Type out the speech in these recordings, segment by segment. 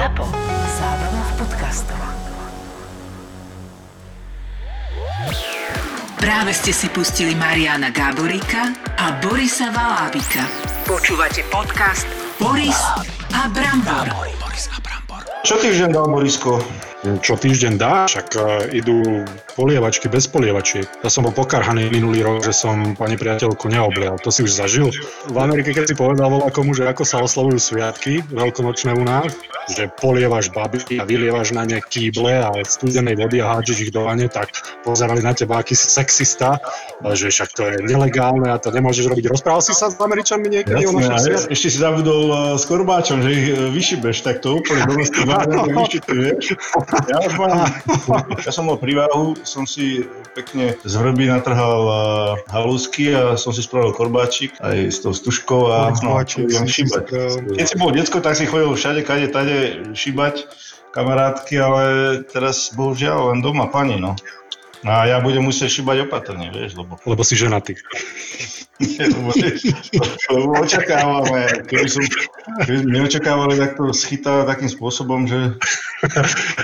ZAPO. Zábrná v podcastov. Práve ste si pustili Mariana Gáboríka a Borisa Valábika. Počúvate podcast Boris a Brambor. Boris a Brambor. Čo týždeň dal Borisko? Čo týždeň dá, však uh, idú polievačky bez polievačiek. Ja som bol pokarhaný minulý rok, že som pani priateľku neoblial. To si už zažil. V Amerike, keď si povedal komu, že ako sa oslavujú sviatky veľkonočné u nás, že polievaš baby a vylievaš na ne kýble a studenej vody a hádžeš ich do vane, tak pozerali na teba, aký si sexista, že však to je nelegálne a to nemôžeš robiť. Rozprával si sa s Američanmi niekedy Jasne, o našom Ešte si zabudol uh, s korbáčom, že ich uh, vyšibeš, tak to úplne domestý ja, ja som mal prívahu, som si pekne z vrby natrhal halúsky a som si spravil korbáčik aj s tou stužkou a no, šibať. Keď si bol decko, tak si chodil všade, kade, tade šibať kamarátky, ale teraz bohužiaľ len doma pani, no. A ja budem musieť šibať opatrne, vieš, lebo... Lebo si ženatý. lebo, lebo očakávame, keby som keby neočakávali takto schytávať takým spôsobom, že...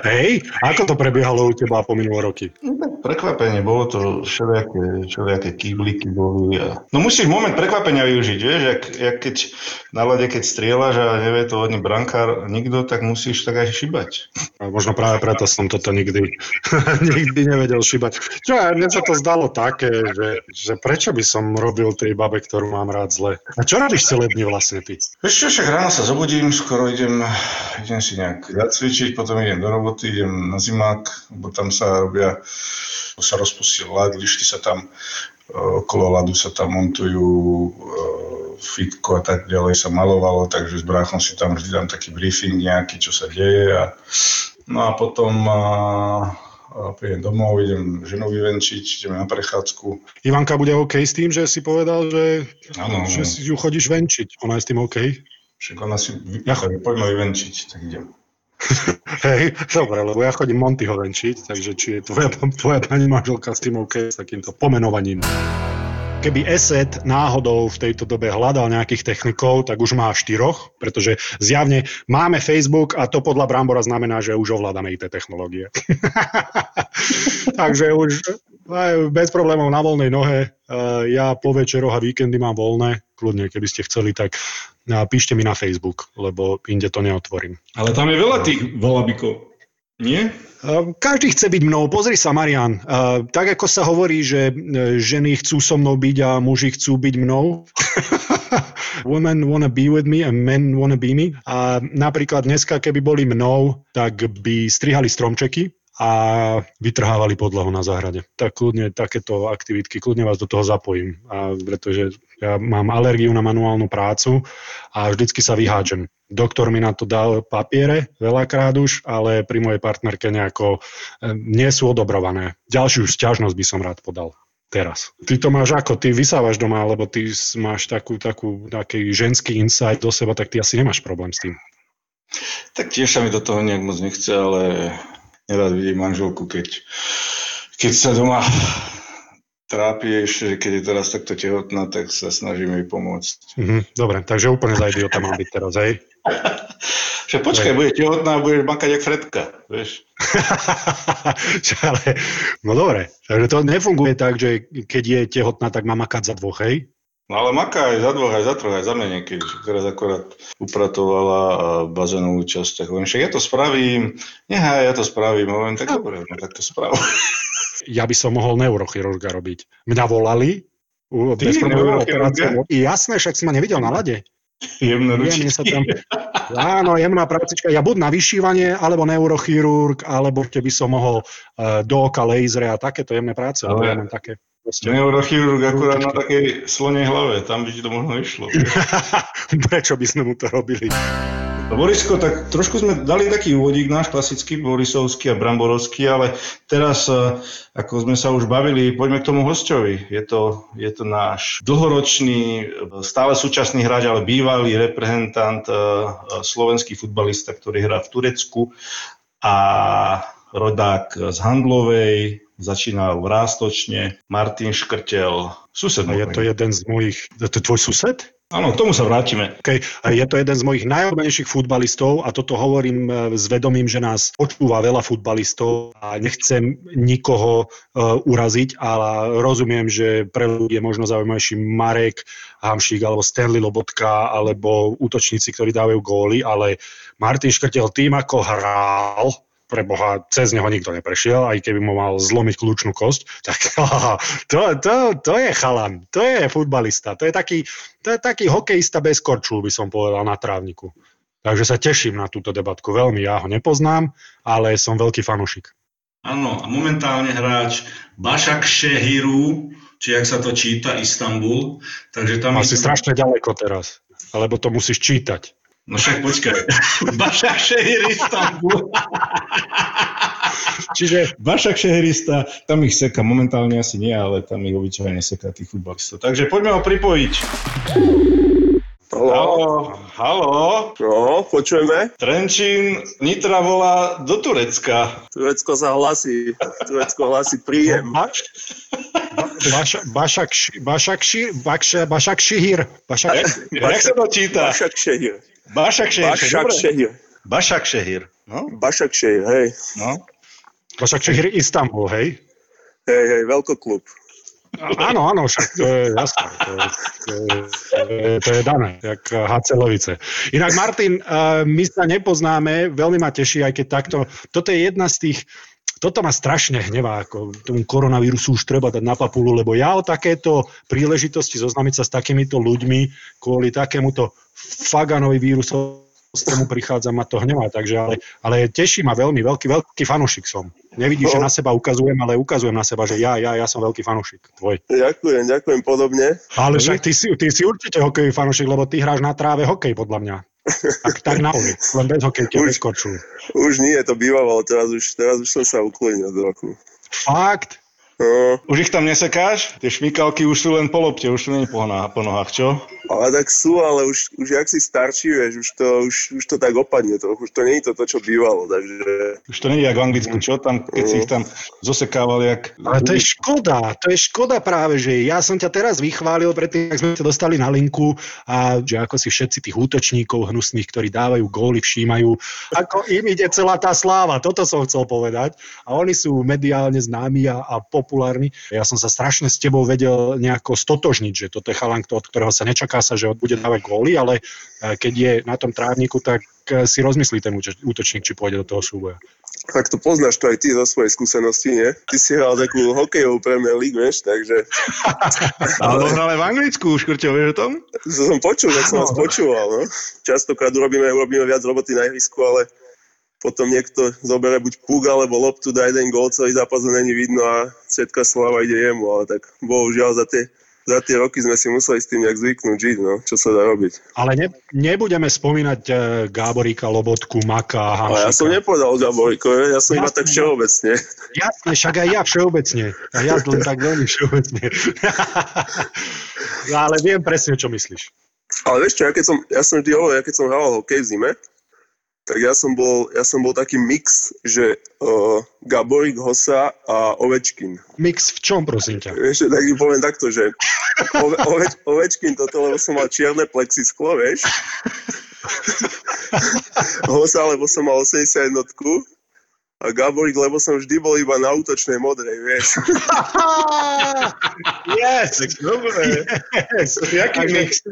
Hej, ako to prebiehalo u teba po minulé roky? No, prekvapenie, bolo to všelijaké, všelijaké kýbliky boli. A... No musíš moment prekvapenia využiť, vieš, jak, jak keď na lade, keď strieľaš a nevie to ani brankár nikto, tak musíš tak aj šibať. A možno práve preto som toto nikdy, nikdy nevedel šibať. Čo, mne sa to zdalo také, že, že prečo by som robil tej babe, ktorú mám rád zle. A čo robíš celé dni vlastne ty? Vieš čo, však ráno sa zobudím, skoro idem, idem si nejak zacvičiť, potom idem do roboty, idem na zimák, lebo tam sa robia, sa rozpustil ľad, lišty sa tam, e, okolo ľadu sa tam montujú e, fitko a tak ďalej sa malovalo, takže s bráchom si tam vždy dám taký briefing nejaký, čo sa deje a No a potom prídem domov, idem ženu vyvenčiť, ideme na prechádzku. Ivanka bude OK s tým, že si povedal, že, ano, že si ju chodíš venčiť. Ona je s tým OK? Však ona si vypícha, ja. poďme vyvenčiť, tak idem. Hej, dobre, lebo ja chodím Montyho venčiť, takže či je tvoja, tvoja pani manželka s tým OK, s takýmto pomenovaním keby ESET náhodou v tejto dobe hľadal nejakých technikov, tak už má štyroch, pretože zjavne máme Facebook a to podľa Brambora znamená, že už ovládame IT technológie. Takže už bez problémov na voľnej nohe. Ja po večeroch a víkendy mám voľné, kľudne, keby ste chceli, tak píšte mi na Facebook, lebo inde to neotvorím. Ale tam je veľa tých volabikov. Nie? Každý chce byť mnou. Pozri sa, Marian. Tak ako sa hovorí, že e, ženy chcú so mnou byť a muži chcú byť mnou. Women wanna be with me and men wanna be me. A napríklad dneska, keby boli mnou, tak by strihali stromčeky a vytrhávali podlahu na záhrade. Tak kľudne takéto aktivitky, kľudne vás do toho zapojím, a pretože ja mám alergiu na manuálnu prácu a vždycky sa vyhádžem. Doktor mi na to dal papiere, veľakrát už, ale pri mojej partnerke nejako e, nie sú odobrované. Ďalšiu sťažnosť by som rád podal teraz. Ty to máš ako? Ty vysávaš doma, alebo ty máš takú, takú, taký ženský insight do seba, tak ty asi nemáš problém s tým. Tak tiež sa mi do toho nejak moc nechce, ale nerad vidím manželku, keď, keď sa doma trápi ešte, keď je teraz takto tehotná, tak sa snažím jej pomôcť. Mm-hmm, dobre, takže úplne za idiota mám byť teraz, hej? že počkaj, bude tehotná a budeš makať jak Fredka, vieš. ale, no dobre, takže to nefunguje tak, že keď je tehotná, tak má makať za dvoch, hej? No ale maká aj za dvoch, aj za troch, aj za mňa niekedy. Teraz akorát upratovala bazénovú časť. Tak hovorím, ja to spravím, nechaj, ja to spravím. Hovorím, tak dobre, no tak to spravím. Ja by som mohol neurochirurga robiť. Mňa volali, operáciu. Jasné, však si ma nevidel na lade. Jemné ručičky. Sa tam, áno, jemná prácička. Ja buď na vyšívanie, alebo neurochirurg, alebo keby som mohol uh, do oka lasery a takéto jemné práce. Ale, ja také. Neurochirurg akurát na takej slonej hlave, tam by ti to možno išlo. Prečo by sme mu to robili? No, Borisko, tak trošku sme dali taký úvodík náš klasický, Borisovský a Bramborovský, ale teraz, e, ako sme sa už bavili, poďme k tomu hostovi. Je to, je to náš dlhoročný, stále súčasný hráč, ale bývalý reprezentant, e, slovenský futbalista, ktorý hrá v Turecku a rodák z Handlovej, začínal v Rástočne, Martin Škrtel, sused. A je to jeden z mojich, to je tvoj sused? Áno, k tomu sa vrátime. Okay. Je to jeden z mojich najobľúbenejších futbalistov a toto hovorím e, s vedomím, že nás počúva veľa futbalistov a nechcem nikoho uh, uraziť, ale rozumiem, že pre ľudí je možno zaujímavejší Marek Hamšík alebo Stanley Lobotka alebo útočníci, ktorí dávajú góly, ale Martin Škrtel tým, ako hral, pre Boha, cez neho nikto neprešiel, aj keby mu mal zlomiť kľúčnú kosť, tak to, to, to je chalan, to je futbalista, to je taký, to je taký hokejista bez korčul, by som povedal, na trávniku. Takže sa teším na túto debatku veľmi, ja ho nepoznám, ale som veľký fanušik. Áno, a momentálne hráč Bašak Šehiru, či jak sa to číta, Istanbul. Takže tam Asi je... strašne ďaleko teraz, alebo to musíš čítať. No však počkaj. Bašak Šehirista. Čiže Bašak Šehirista, tam ich seka, momentálne asi nie, ale tam ich obyčajne seka tých futbalistov. Takže poďme ho pripojiť. Halo. Halo. No, počujeme. Trenčín Nitra volá do Turecka. Turecko sa hlasí. Turecko hlasí príjem. Bašak, Bašak, Bašak, Bašak, Bašak Šihir. Bašak, jak sa to číta? Bašak Šehir. Bašak Šehir. Bašak Šehir. Bašak Šehir. No? Bašak Šehir, hej. No? Bašak Šehir Istanbul, hej? Hej, hej, veľkoklub. Áno, áno, však to je jasné. To, to, to, to je dané, jak HC Lovice. Inak, Martin, my sa nepoznáme, veľmi ma teší, aj keď takto. Toto je jedna z tých toto ma strašne hnevá, ako tomu koronavírusu už treba dať na papulu, lebo ja o takéto príležitosti zoznámiť sa s takýmito ľuďmi kvôli takémuto Faganovi vírusu s tomu prichádza, ma to hnevá, takže ale, ale teší ma veľmi, veľký, veľký fanušik som. Nevidíš, no. že na seba ukazujem, ale ukazujem na seba, že ja, ja, ja som veľký fanušik, tvoj. Ďakujem, ďakujem podobne. Ale však ty si, ty si určite hokejový fanušik, lebo ty hráš na tráve hokej, podľa mňa. Tak, tak na ulic, len bez hokejky, bez korčulu. Už nie, to bývalo, teraz už, teraz už som sa uklonil trochu. Fakt? No. Už ich tam nesekáš? Tie šmikalky už sú len po lopte, už sú není po, po nohách, čo? Ale tak sú, ale už, už jak si starší, vieš, už to, už, už to tak opadne to, už to nie je to, to čo bývalo, takže... Už to nie je jak v Anglicku, čo? Tam, keď si ich tam zosekávali, jak... Ale to je škoda, to je škoda práve, že ja som ťa teraz vychválil predtým, ak sme sa dostali na linku a že ako si všetci tých útočníkov hnusných, ktorí dávajú góly, všímajú, ako im ide celá tá sláva, toto som chcel povedať. A oni sú mediálne známi a, a populárni. Ja som sa strašne s tebou vedel nejako stotožniť, že toto je chalan, od ktorého sa nečaká sa, že bude dávať góly, ale e, keď je na tom trávniku, tak e, si rozmyslí ten útočník, či pôjde do toho súboja. Tak to poznáš to aj ty zo svojej skúsenosti, nie? Ty si hral takú hokejovú Premier League, vieš, takže... Ale hral v Anglicku, Škrťo, vieš o tom? To som počul, tak som vás počúval, no. Častokrát urobíme, urobíme viac roboty na ihrisku, ale potom niekto zobere buď púk alebo loptu, dá jeden gól, celý zápas není vidno a všetká sláva ide jemu, ale tak bohužiaľ za tie za tie roky sme si museli s tým nejak zvyknúť žiť, no, čo sa dá robiť. Ale ne, nebudeme spomínať uh, Gáboríka, Lobotku, Maka, Hamšika. Ale ja som nepovedal Gáboriko, ja som Jasne, iba tak všeobecne. Jasne, však aj ja všeobecne. A ja len tak veľmi všeobecne. ale viem presne, čo myslíš. Ale vieš čo, ja, keď som, ja som vždy hovoril, ja keď som hral hokej v zime, tak ja som bol, ja som bol taký mix, že uh, Gaborik, Hosa a Ovečkin. Mix v čom, prosím ťa? Vieš, tak ti poviem takto, že ove, oveč, Ovečkin toto, lebo som mal čierne plexisklo, vieš. Hosa, lebo som mal 80 jednotku a Gaborik, lebo som vždy bol iba na útočnej modrej, vieš. yes! Tak dobre. Yes. Jaký mix?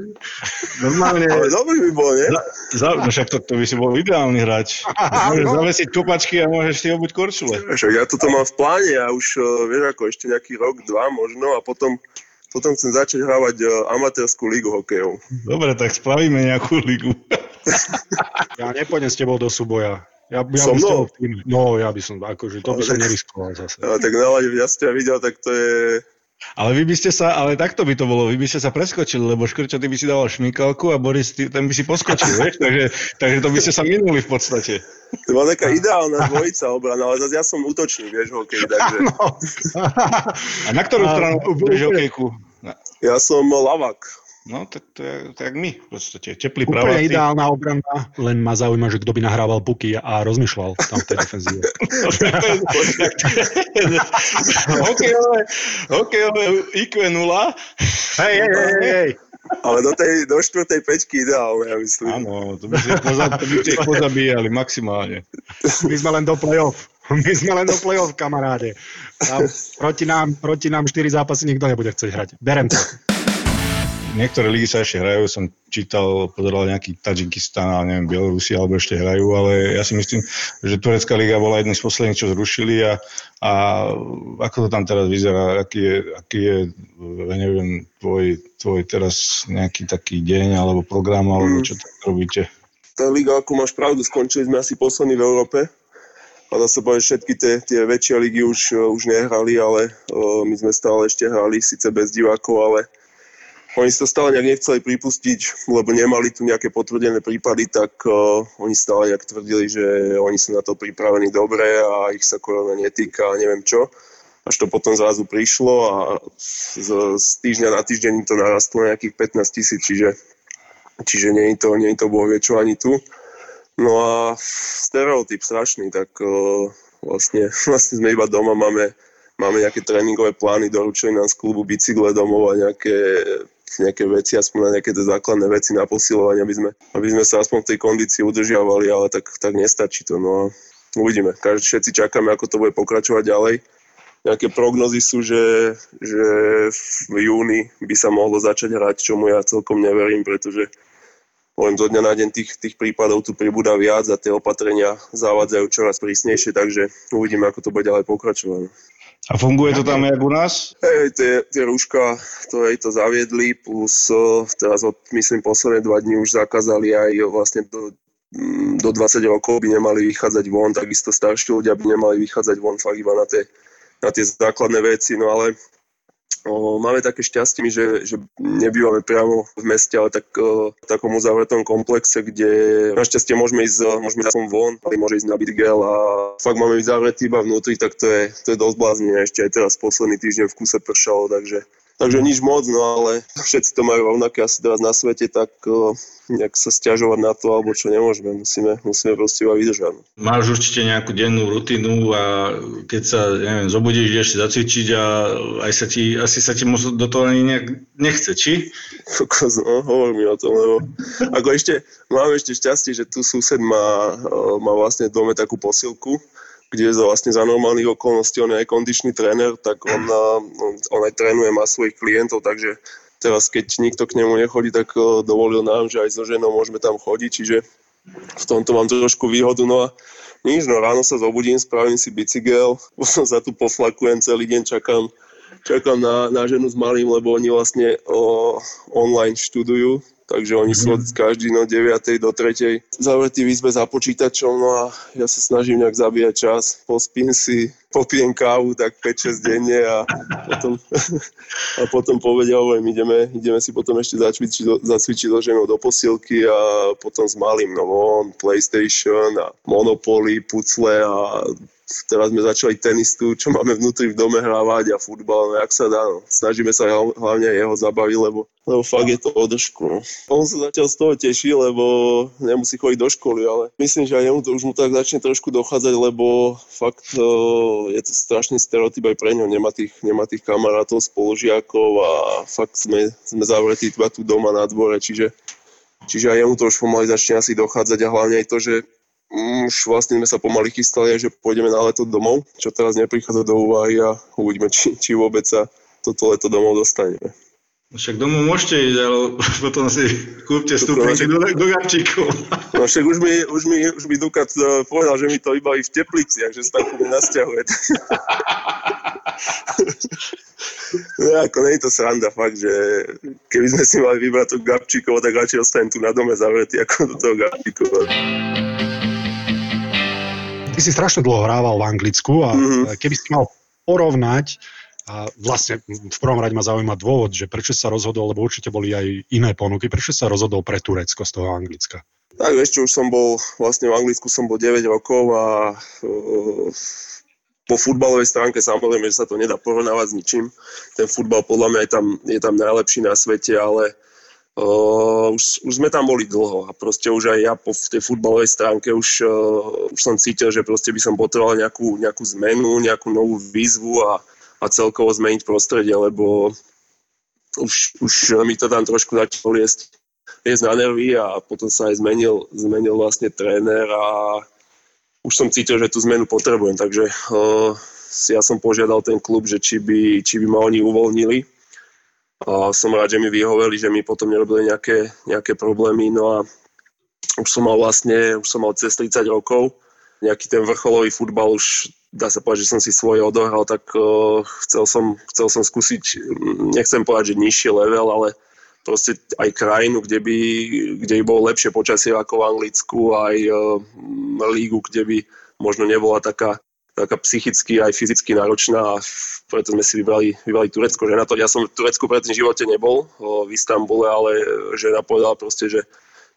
Normálne. Ale dobrý by bol, nie? Za, no však to, to by si bol ideálny hráč. Môžeš no. zavesiť kopačky a môžeš si obuť korčule. Však ja toto mám v pláne a už, eh, vieš ako, ešte nejaký rok, dva možno a potom potom chcem začať hrávať uh, amatérskú lígu hokejov. Dobre, tak spravíme nejakú lígu. ja nepôjdem s tebou do súboja. Ja, ja som mnou? No, ja by som, akože, to by som neriskoval zase. No, tak no, ja ste videl, tak to je... Ale vy by ste sa, ale takto by to bolo, vy by ste sa preskočili, lebo Škrčo, ty by si dával šmikalku a Boris, ty, ten by si poskočil, vieš? Takže, takže to by ste sa minuli v podstate. To bola taká ideálna dvojica obrana, ale zase ja som útočný, vieš, hokej, takže... No. A na ktorú stranu budeš hokejku? Ja som lavak. No, tak to je tak my v podstate. Teplý Úplne praváci. ideálna obrana, len ma zaujíma, že kto by nahrával puky a rozmýšľal tam v tej defenzíve. hokejové, hokejové IQ 0. Hej, hej, hej, hej. Ale do tej, do štvrtej peťky ideálne, ja myslím. Áno, to by ste poza, to by ste ich pozabíjali maximálne. My sme len do play-off. My sme len do play-off, kamaráde. A proti nám, proti nám 4 zápasy nikto nebude chcieť hrať. Berem to. Niektoré ligy sa ešte hrajú, som čítal, pozeral nejaký Tadžikistan, ale neviem, Bielorusi alebo ešte hrajú, ale ja si myslím, že Turecká liga bola jedný z posledných, čo zrušili a, a ako to tam teraz vyzerá, aký je, aký je ja neviem, tvoj, tvoj teraz nejaký taký deň alebo program, alebo čo tam robíte? Tá liga, ako máš pravdu, skončili sme asi poslední v Európe. A dá sa povedať, že všetky tie, tie väčšie ligy už, už nehrali, ale uh, my sme stále ešte hrali, síce bez divákov, ale oni to stále nejak nechceli pripustiť, lebo nemali tu nejaké potvrdené prípady, tak uh, oni stále nejak tvrdili, že oni sú na to pripravení dobre a ich sa korona netýka a neviem čo. Až to potom zrazu prišlo a z, z týždňa na týždeň to narastlo na nejakých 15 tisíc, čiže, čiže nie je to, nie je to boh vie čo ani tu. No a stereotyp strašný, tak uh, vlastne, vlastne sme iba doma, máme, máme nejaké tréningové plány, doručili nám z klubu bicykle domov a nejaké nejaké veci, aspoň na nejaké základné veci na posilovanie, aby sme, aby sme sa aspoň v tej kondícii udržiavali, ale tak, tak nestačí to. No a uvidíme. Každý, všetci čakáme, ako to bude pokračovať ďalej. Nejaké prognozy sú, že, že v júni by sa mohlo začať hrať, čomu ja celkom neverím, pretože len zo dňa na deň tých, tých prípadov tu pribúda viac a tie opatrenia zavádzajú čoraz prísnejšie, takže uvidíme, ako to bude ďalej pokračovať. A funguje to tam jak u nás? Hej, tie, tie rúška, to, hej, to zaviedli, plus teraz od, myslím, posledné dva dní už zakázali aj vlastne do, mm, do 20 rokov by nemali vychádzať von, takisto starší ľudia by nemali vychádzať von fakt iba na tie, na tie základné veci, no ale O, máme také šťastie, že, že nebývame priamo v meste, ale tak, o, v takom uzavretom komplexe, kde našťastie môžeme ísť, môžeme ísť von, ale môže ísť na bydgel a fakt máme byť zavretí iba vnútri, tak to je, to je dosť blázne. Ešte aj teraz posledný týždeň v kuse pršalo, takže Takže nič moc, no ale všetci to majú rovnaké asi teraz na svete, tak uh, nejak sa stiažovať na to, alebo čo nemôžeme, musíme, musíme proste iba vydržať. No. Máš určite nejakú dennú rutinu a keď sa, neviem, zobudíš, ideš si zacvičiť a aj sa ti, asi sa ti do toho ani nejak nechce, či? no, hovor mi o tom, lebo ako ešte, máme ešte šťastie, že tu sused má, má vlastne dome takú posilku, kde za, vlastne za normálnych okolností on je aj kondičný tréner, tak on, on, aj trénuje, má svojich klientov, takže teraz keď nikto k nemu nechodí, tak dovolil nám, že aj so ženou môžeme tam chodiť, čiže v tomto mám trošku výhodu. No a nič, no ráno sa zobudím, spravím si bicykel, potom sa tu poflakujem celý deň, čakám, čakám na, na ženu s malým, lebo oni vlastne o, online študujú, takže oni sú od každý no 9. do 3. zavretí v izbe za počítačom, no a ja sa snažím nejak zabíjať čas, pospím si, popijem kávu tak 5-6 denne a potom, a potom povedia, hovorím, ideme, ideme si potom ešte zacvičiť, zacvičiť do ženou do posilky a potom s malým, no on, PlayStation a Monopoly, pucle a teraz sme začali tenistu, čo máme vnútri v dome hrávať a futbal, no jak sa dá, no. Snažíme sa hlavne jeho zabaviť, lebo, lebo fakt je to o držku, no. On sa zatiaľ z toho teší, lebo nemusí chodiť do školy, ale myslím, že aj jemu to už mu tak začne trošku dochádzať, lebo fakt uh, je to strašný stereotyp aj pre ňo, nemá tých, nemá tých kamarátov, spolužiakov a fakt sme, sme zavretí iba tu doma na dvore, čiže Čiže aj jemu to už pomaly začne asi dochádzať a hlavne aj to, že už vlastne sme sa pomaly chystali, že pôjdeme na leto domov, čo teraz neprichádza do úvahy a uvidíme, či, či vôbec sa toto leto domov dostaneme. No však domov môžete ísť, ale potom si kúpte stupenky do, do garčíkov. No však už mi, už mi, už mi Dukat e, povedal, že mi to iba i v tepliciach, že sa tam nasťahuje. no ako nie je to sranda, fakt, že keby sme si mali vybrať to Gabčíkovo, tak radšej ostanem tu na dome zavretý ako do toho Gabčíkova. Ty si strašne dlho hrával v Anglicku a mm-hmm. keby si mal porovnať, a vlastne v prvom rade ma zaujíma dôvod, že prečo sa rozhodol, lebo určite boli aj iné ponuky, prečo sa rozhodol pre Turecko z toho Anglicka? Tak čo, už som bol, vlastne v Anglicku som bol 9 rokov a uh, po futbalovej stránke samozrejme, že sa to nedá porovnávať s ničím. Ten futbal podľa mňa je tam, je tam najlepší na svete, ale Uh, už, už sme tam boli dlho a proste už aj ja po tej futbalovej stránke už, uh, už som cítil, že proste by som potreboval nejakú, nejakú zmenu, nejakú novú výzvu a, a celkovo zmeniť prostredie, lebo už, už mi to tam trošku začalo liesť, liesť na nervy a potom sa aj zmenil, zmenil vlastne tréner a už som cítil, že tú zmenu potrebujem, takže uh, ja som požiadal ten klub, že či by, či by ma oni uvoľnili. A som rád, že mi vyhoveli, že mi potom nerobili nejaké, nejaké problémy. No a už som mal vlastne, už som mal cez 30 rokov. Nejaký ten vrcholový futbal už dá sa povedať, že som si svoje odohral, tak uh, chcel, som, chcel som skúsiť, nechcem povedať, že nižší level, ale proste aj krajinu, kde by, kde by bolo lepšie počasie ako v Anglicku, aj uh, lígu, kde by možno nebola taká, taká psychicky aj fyzicky náročná a preto sme si vybrali, vybrali Turecko. Že to, ja som v Turecku predtým v živote nebol, v Istambule, ale žena povedala proste, že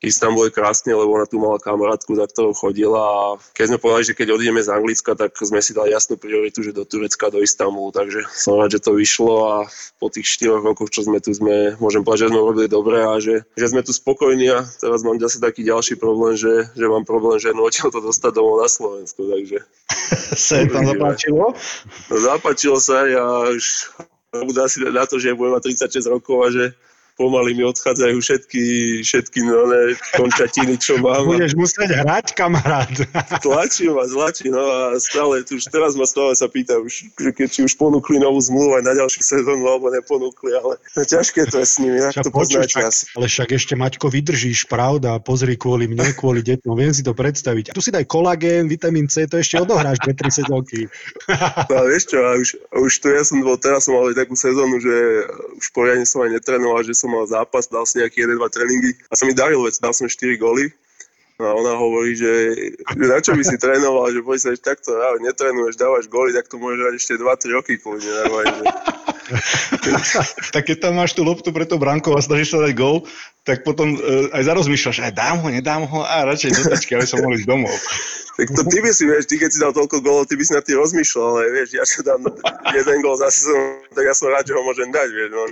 Istanbul je krásne, lebo ona tu mala kamarátku, za ktorou chodila a keď sme povedali, že keď odídeme z Anglicka, tak sme si dali jasnú prioritu, že do Turecka, do Istanbulu, takže som rád, že to vyšlo a po tých 4 rokoch, čo sme tu, sme, môžem povedať, že sme robili dobre a že, že sme tu spokojní a teraz mám zase taký ďalší problém, že, že mám problém ženu odtiaľ to dostať domov na Slovensku, takže... sa tam zapáčilo? No zapáčilo sa, ja už asi na to, že budem mať 36 rokov a že pomaly mi odchádzajú všetky, všetky no, ne, končatiny, čo mám. Budeš musieť hrať, kamarát. Tlačím a tlačím, no a stále, už teraz ma stále sa pýta, už, keď či už ponúkli novú zmluvu aj na ďalšiu sezónu, alebo neponúkli, ale no, ťažké to je s nimi, jak to poznáte asi. Ale však ešte, Maťko, vydržíš, pravda, pozri kvôli mne, kvôli deťom, viem si to predstaviť. Tu si daj kolagén, vitamín C, to ešte odohráš 2-3 sezónky. no vieš čo, už, už tu ja som bol, teraz som mal takú sezónu, že už poriadne som aj netrenoval, že som som mal zápas, dal si nejaké 1-2 tréningy a sa mi darilo, veď dal som 4 góly. A ona hovorí, že, že na čo by si trénoval, že poď sa ešte takto, ja, netrénuješ, dávaš góly, tak to môžeš hrať ešte 2-3 roky kľudne. tak keď tam máš tú loptu pre to brankou a snažíš sa dať gól, tak potom uh, aj zarozmýšľaš, aj dám ho, nedám ho a radšej do tačky, aby som mohol ísť domov. Tak to ty by si, vieš, ty keď si dal toľko gólov, ty by si na tým rozmýšľal, ale vieš, ja čo dám jeden gól za sezónu, tak ja som rád, že ho môžem dať, vieš. No.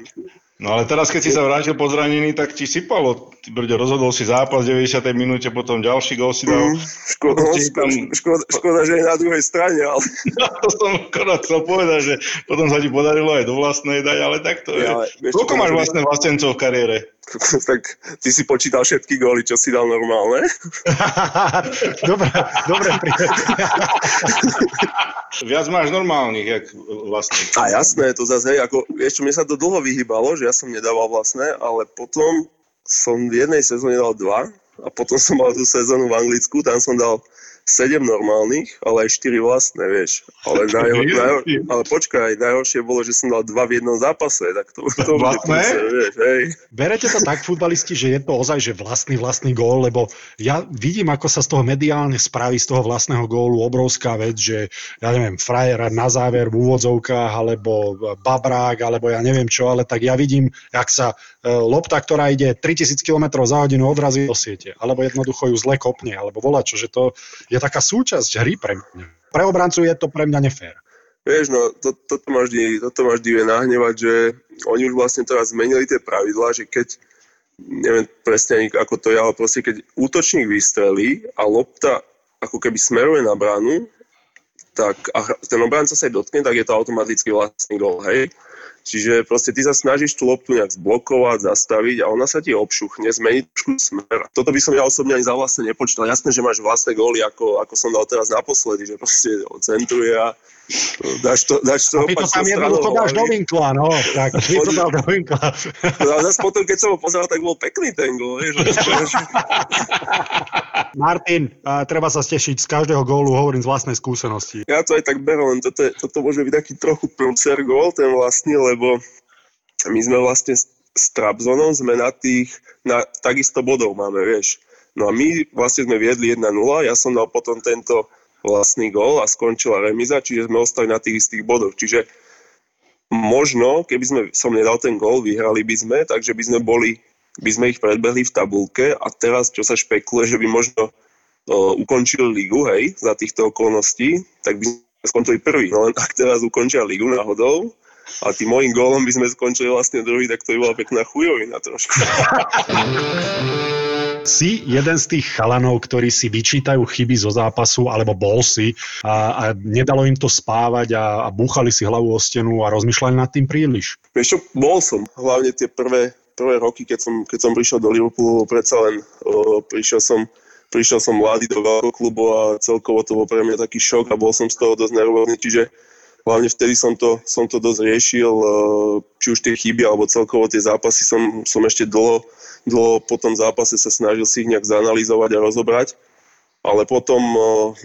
No ale teraz, keď si sa vrátil po zranení, tak ti sypalo. Ty brďo, rozhodol si zápas v 90. minúte, potom ďalší gól si dal. Mm, škoda, tam... škoda, škoda, že je na druhej strane, ale... No, to som akorát chcel povedať, že potom sa ti podarilo aj do vlastnej dať, ale tak to je. Vieš, Koľko máš vlastne vlastencov v kariére? tak ty si počítal všetky góly, čo si dal normálne. dobre, dobre. Viac máš normálnych, jak vlastne. A jasné, to zase, hej, ako, vieš čo, mne sa to dlho vyhýbalo, že ja som nedával vlastné, ale potom som v jednej sezóne dal dva a potom som mal tú sezónu v Anglicku, tam som dal 7 normálnych, ale aj 4 vlastné, vieš. Ale, najho, najho, ale počkaj, najhoršie bolo, že som dal dva v jednom zápase, tak to, to vlastné? Púce, vieš, hej. Berete to tak, futbalisti, že je to ozaj, že vlastný, vlastný gól, lebo ja vidím, ako sa z toho mediálne spraví, z toho vlastného gólu obrovská vec, že ja neviem, frajer na záver v úvodzovkách, alebo babrák, alebo ja neviem čo, ale tak ja vidím, jak sa e, lopta, ktorá ide 3000 km za hodinu odrazí do siete, alebo jednoducho ju zle kopne, alebo volá čo, že to je taká súčasť hry pre mňa. Pre obrancu je to pre mňa nefér. Vieš, no, to, toto, ma vždy, toto ma vždy vie nahnevať, že oni už vlastne teraz zmenili tie pravidlá, že keď, neviem presne ako to je, ale proste keď útočník vystrelí a lopta ako keby smeruje na bránu, tak a ten obranca sa aj dotkne, tak je to automaticky vlastný gol, hej. Čiže proste ty sa snažíš tú loptu nejak zblokovať, zastaviť a ona sa ti obšuchne, zmení trošku smer. Toto by som ja osobne ani za vlastne nepočítal. Jasné, že máš vlastné góly, ako, ako som dal teraz naposledy, že proste centruje a dáš to, dáš to a to tam jednoducho dáš do vinkla, no. Tak, ty to dal do vinkla. No a zase potom, keď som ho pozeral, tak bol pekný ten gól. Martin, a treba sa stešiť z každého gólu, hovorím z vlastnej skúsenosti. Ja to aj tak beriem, len toto, toto môže byť taký trochu prúcer gól, ten vlastný, lebo my sme vlastne s Trabzonom sme na tých, na, takisto bodov máme, vieš. No a my vlastne sme viedli 1-0, ja som dal potom tento vlastný gól a skončila remiza, čiže sme ostali na tých istých bodoch. Čiže možno, keby sme, som nedal ten gól, vyhrali by sme, takže by sme boli, by sme ich predbehli v tabulke a teraz, čo sa špekuluje, že by možno o, ukončili ligu, hej, za týchto okolností, tak by sme skončili prvý. No len ak teraz ukončia ligu náhodou, a tým môjim gólom by sme skončili vlastne druhý, tak to by bola pekná chujovina trošku. si jeden z tých chalanov, ktorí si vyčítajú chyby zo zápasu, alebo bol si a, a nedalo im to spávať a, a búchali si hlavu o stenu a rozmýšľali nad tým príliš? Vieš čo, bol som. Hlavne tie prvé, prvé roky, keď som, keď som prišiel do Liverpoolu, predsa len o, prišiel som prišiel som mladý do veľkého klubu a celkovo to bol pre mňa taký šok a bol som z toho dosť nervózny, čiže hlavne vtedy som to, som to dosť riešil, či už tie chyby alebo celkovo tie zápasy som, som ešte dlho, dlho po tom zápase sa snažil si ich nejak zanalýzovať a rozobrať. Ale potom,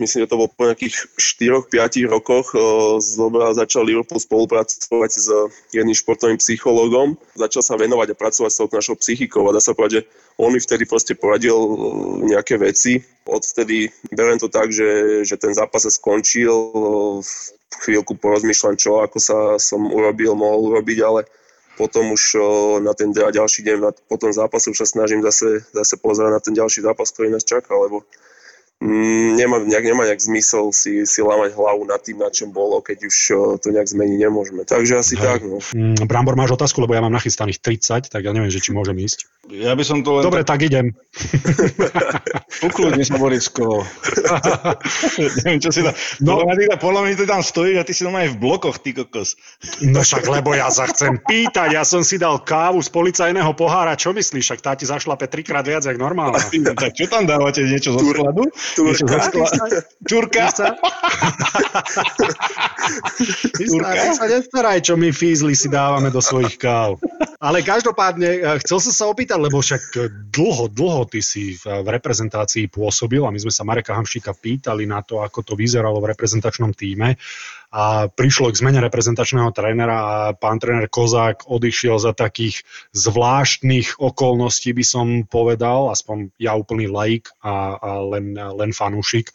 myslím, že to bolo po nejakých 4-5 rokoch, zobral, začal Liverpool spolupracovať s jedným športovým psychológom. Začal sa venovať a pracovať s tou našou psychikou a dá sa povedať, že on mi vtedy proste poradil nejaké veci. Odvtedy beriem to tak, že, že ten zápas sa skončil, chvíľku porozmýšľam, čo ako sa som urobil, mohol urobiť, ale potom už na ten ďalší deň, po tom zápase už sa snažím zase, zase pozerať na ten ďalší zápas, ktorý nás čaká, lebo nemá, nejak, nemá nejak zmysel si, si lámať hlavu nad tým, na čom bolo, keď už to nejak zmeniť nemôžeme. Takže asi Hej. tak. No. Mm, Brambor, máš otázku, lebo ja mám nachystaných 30, tak ja neviem, že či môžem ísť. Ja by som to len... Dobre, tak, tak idem. Ukludni sa, Borisko. neviem, čo si tam... No. Podľa mňa, podľa mňa ty tam stojíš a ty si doma aj v blokoch, ty kokos. no však, lebo ja sa chcem pýtať. Ja som si dal kávu z policajného pohára. Čo myslíš? Však tá ti zašlape trikrát viac, jak normálne. tak čo tam dávate? Niečo zo skladu? Turka. Turka. Turka. sa nestaraj, čo my fízli si dávame do svojich káv. Ale každopádne, eh, chcel som sa opýtať, lebo však dlho, dlho ty si v reprezentácii pôsobil a my sme sa Mareka Hamšíka pýtali na to, ako to vyzeralo v reprezentačnom týme a prišlo k zmene reprezentačného trénera a pán tréner Kozák odišiel za takých zvláštnych okolností, by som povedal, aspoň ja úplný laik a, a len, len fanúšik.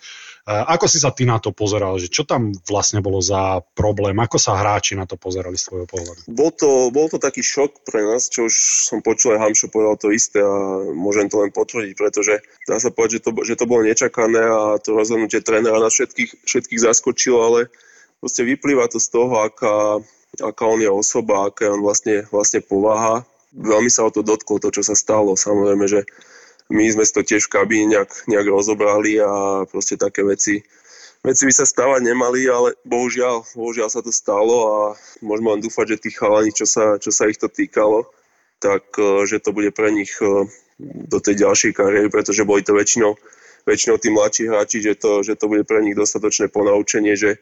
Ako si sa ty na to pozeral? Že čo tam vlastne bolo za problém? Ako sa hráči na to pozerali z tvojho pohľadu? Bol to, bol to taký šok pre nás, čo už som počul, aj Hamšo povedal to isté a môžem to len potvrdiť, pretože dá sa povedať, že to, že to bolo nečakané a to rozhodnutie trénera nás všetkých, všetkých zaskočilo, ale proste vyplýva to z toho, aká, aká on je osoba, aká on vlastne, vlastne povaha. Veľmi sa o to dotklo, to, čo sa stalo. Samozrejme, že my sme to tiež v kabíne nejak, nejak rozobrali a proste také veci, veci by sa stávať nemali, ale bohužiaľ, bohužiaľ sa to stalo a môžeme len dúfať, že tí chalani, čo sa, čo sa ich to týkalo, tak e, že to bude pre nich e, do tej ďalšej kariéry, pretože boli to väčšinou, väčšinou tí mladší hráči, že to, že to bude pre nich dostatočné ponaučenie, že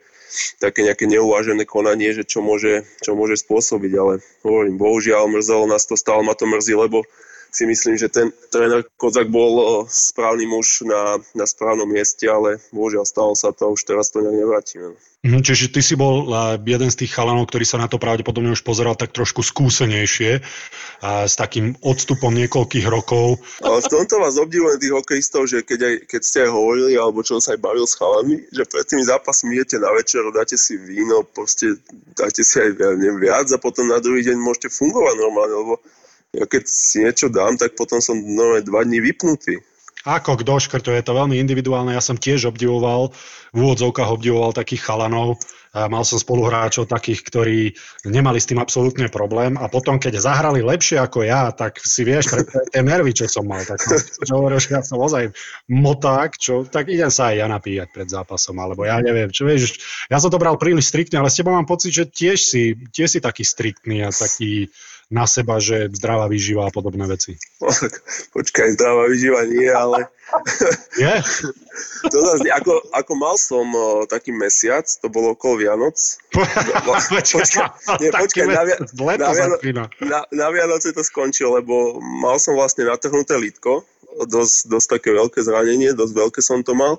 také nejaké neuvážené konanie, že čo môže, čo môže spôsobiť, ale hovorím, bohužiaľ mrzelo nás to, stále ma to mrzí, lebo si myslím, že ten tréner Kozak bol správny muž na, na správnom mieste, ale bohužiaľ stalo sa to už teraz to nevrátime. Mhm, čiže ty si bol jeden z tých chalanov, ktorý sa na to pravdepodobne už pozeral tak trošku skúsenejšie a s takým odstupom niekoľkých rokov. Ale v tomto vás obdivujem tých hokejistov, že keď, aj, keď ste aj hovorili, alebo čo sa aj bavil s chalami, že pred tými zápasmi idete na večer, dáte si víno, proste dáte si aj neviem, viac a potom na druhý deň môžete fungovať normálne, lebo ja keď si niečo dám, tak potom som normálne dva dní vypnutý. Ako kto škrto, je to veľmi individuálne. Ja som tiež obdivoval, v úvodzovkách obdivoval takých chalanov. Mal som spoluhráčov takých, ktorí nemali s tým absolútne problém a potom, keď zahrali lepšie ako ja, tak si vieš, pre tie nervy, čo som mal, tak čo hovoril, že ja som ozaj moták, čo, tak idem sa aj ja napíjať pred zápasom, alebo ja neviem, čo vieš, ja som to bral príliš striktne, ale s tebou mám pocit, že tiež si, tiež si taký striktný a taký, na seba, že zdravá výživa a podobné veci. Počkaj, zdravá výživa nie, ale... Je? to zase, ako, ako mal som uh, taký mesiac, to bolo okolo Vianoc. počkaj, nie, počkaj na, na, na Vianoce to skončilo, lebo mal som vlastne natrhnuté lítko, dosť, dosť také veľké zranenie, dosť veľké som to mal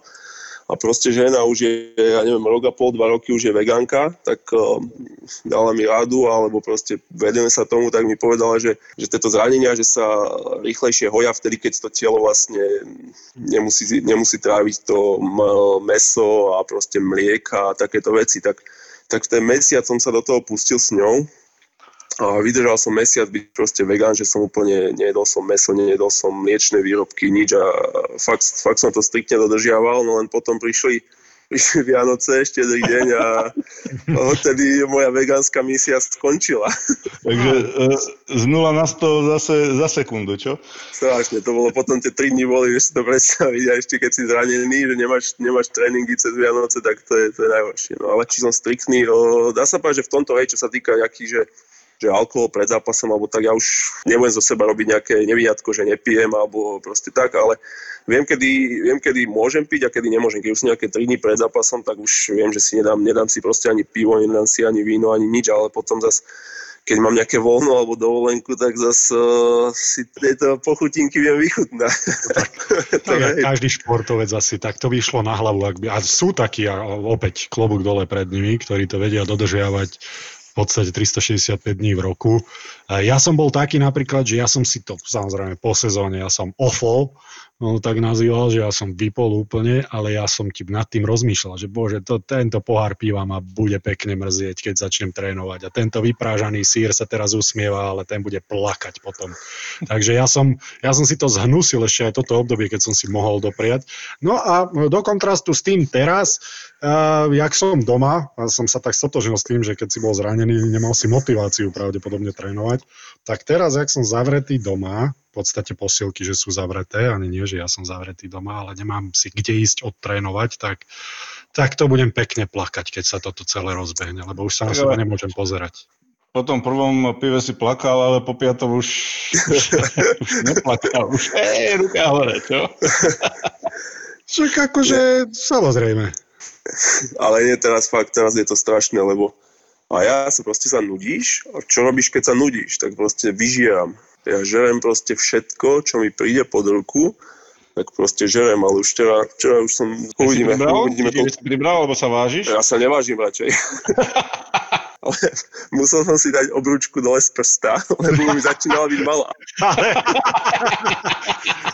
a proste žena už je, ja neviem, rok a pol, dva roky už je vegánka, tak uh, dala mi rádu, alebo proste vedeme sa tomu, tak mi povedala, že, že tieto zranenia, že sa rýchlejšie hoja vtedy, keď to telo vlastne nemusí, nemusí tráviť to meso a proste mlieka a takéto veci, tak, tak v ten mesiac som sa do toho pustil s ňou a vydržal som mesiac byť proste vegán, že som úplne nejedol som meso, nejedol som mliečne výrobky, nič a fakt, fakt som to striktne dodržiaval, no len potom prišli, prišli Vianoce, štedrý deň a odtedy moja vegánska misia skončila. Takže e, z 0 na 100 zase za sekundu, čo? Strašne, to bolo potom tie 3 dní boli, vieš si to predstaviť a ešte keď si zranený, že nemáš, nemáš tréningy cez Vianoce, tak to je, to je najhoršie. No ale či som striktný, o, dá sa povedať, že v tomto, hej, čo sa týka nejakých, že že alkohol pred zápasom, alebo tak ja už nebudem zo seba robiť nejaké nevyňatko, že nepijem, alebo proste tak, ale viem kedy, viem, kedy môžem piť a kedy nemôžem. Keď už sú nejaké 3 dní pred zápasom, tak už viem, že si nedám, nedám si proste ani pivo, nedám si ani víno, ani nič, ale potom zase keď mám nejaké voľno alebo dovolenku, tak zase uh, si tieto pochutinky viem vychutnať. tak, tak každý športovec asi tak to vyšlo na hlavu. Ak by, a sú takí, a opäť klobúk dole pred nimi, ktorí to vedia dodržiavať podstate 365 dní v roku. Ja som bol taký napríklad, že ja som si to, samozrejme po sezóne, ja som offol, on tak nazýval, že ja som vypol úplne, ale ja som ti nad tým rozmýšľal, že bože, to, tento pohár piva ma bude pekne mrzieť, keď začnem trénovať a tento vyprážaný sír sa teraz usmieva, ale ten bude plakať potom. Takže ja som, ja som si to zhnusil ešte aj toto obdobie, keď som si mohol dopriať. No a do kontrastu s tým teraz, uh, jak som doma, a som sa tak stotožil s tým, že keď si bol zranený, nemal si motiváciu pravdepodobne trénovať, tak teraz, jak som zavretý doma, podstate posilky, že sú zavreté, ani nie, že ja som zavretý doma, ale nemám si kde ísť odtrénovať, tak, tak to budem pekne plakať, keď sa toto celé rozbehne, lebo už sa na seba nemôžem pozerať. Po tom prvom pive si plakal, ale po piatom už, už, neplakal. Už je ruka hore, čo? Však akože, samozrejme. Ale nie teraz fakt, teraz je to strašné, lebo a ja sa proste sa nudíš. A čo robíš, keď sa nudíš? Tak proste vyžieram ja žerem proste všetko, čo mi príde pod ruku, tak proste žerem, ale už včera, včera už som, uvidíme. uvidíme, si pribral, alebo sa vážiš? Ja sa nevážim radšej. ale musel som si dať obručku dole z prsta, lebo mi začínala byť malá.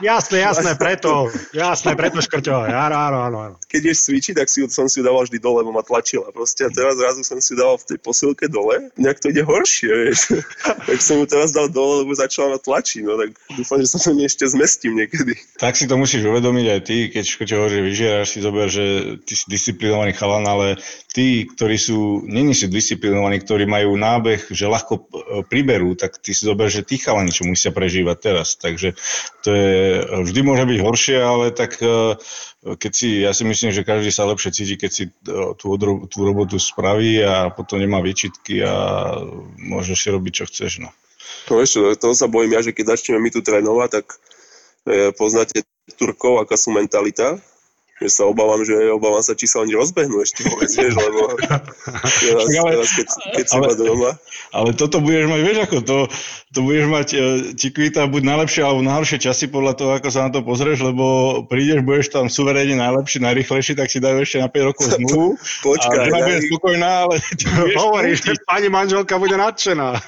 jasné, jasné, preto, jasné, preto škrťo, áno, áno, áno. Keď ješ cvičiť, tak si, som si ju dával vždy dole, lebo ma tlačila. Proste a teraz zrazu som si dával v tej posilke dole, nejak to ide horšie, vieš. tak som ju teraz dal dole, lebo začala ma tlačiť, no tak dúfam, že sa to ešte zmestím niekedy. Tak si to musíš uvedomiť aj ty, keď škrťo hovorí, že vyžieráš si zober, že ty si disciplinovaný chalan, ale tí, ktorí sú, není sú disciplinovaní, ktorí majú nábeh, že ľahko e, priberú, tak ty si zober, že tí chalani, čo musia prežívať teraz. Takže to je, vždy môže byť horšie, ale tak e, keď si, ja si myslím, že každý sa lepšie cíti, keď si e, tú, tú robotu spraví a potom nemá výčitky a môžeš si robiť, čo chceš. No. No ešte, toho sa bojím ja, že keď začneme my tu trénovať, tak poznáte Turkov, aká sú mentalita, že sa obávam, že obávam sa, či sa oni rozbehnú ešte vôbec, vieš, lebo teraz, ale, teraz keď, keď ale, si doma. Ale toto budeš mať, vieš ako, to, to budeš mať, e, ti kvíta buď najlepšie alebo najhoršie časy podľa toho, ako sa na to pozrieš, lebo prídeš, budeš tam suverénne najlepší, najrychlejší, tak si dajú ešte na 5 rokov zmluvu. Počkaj. A bude spokojná, ale Hovoríš, že pani manželka bude nadšená.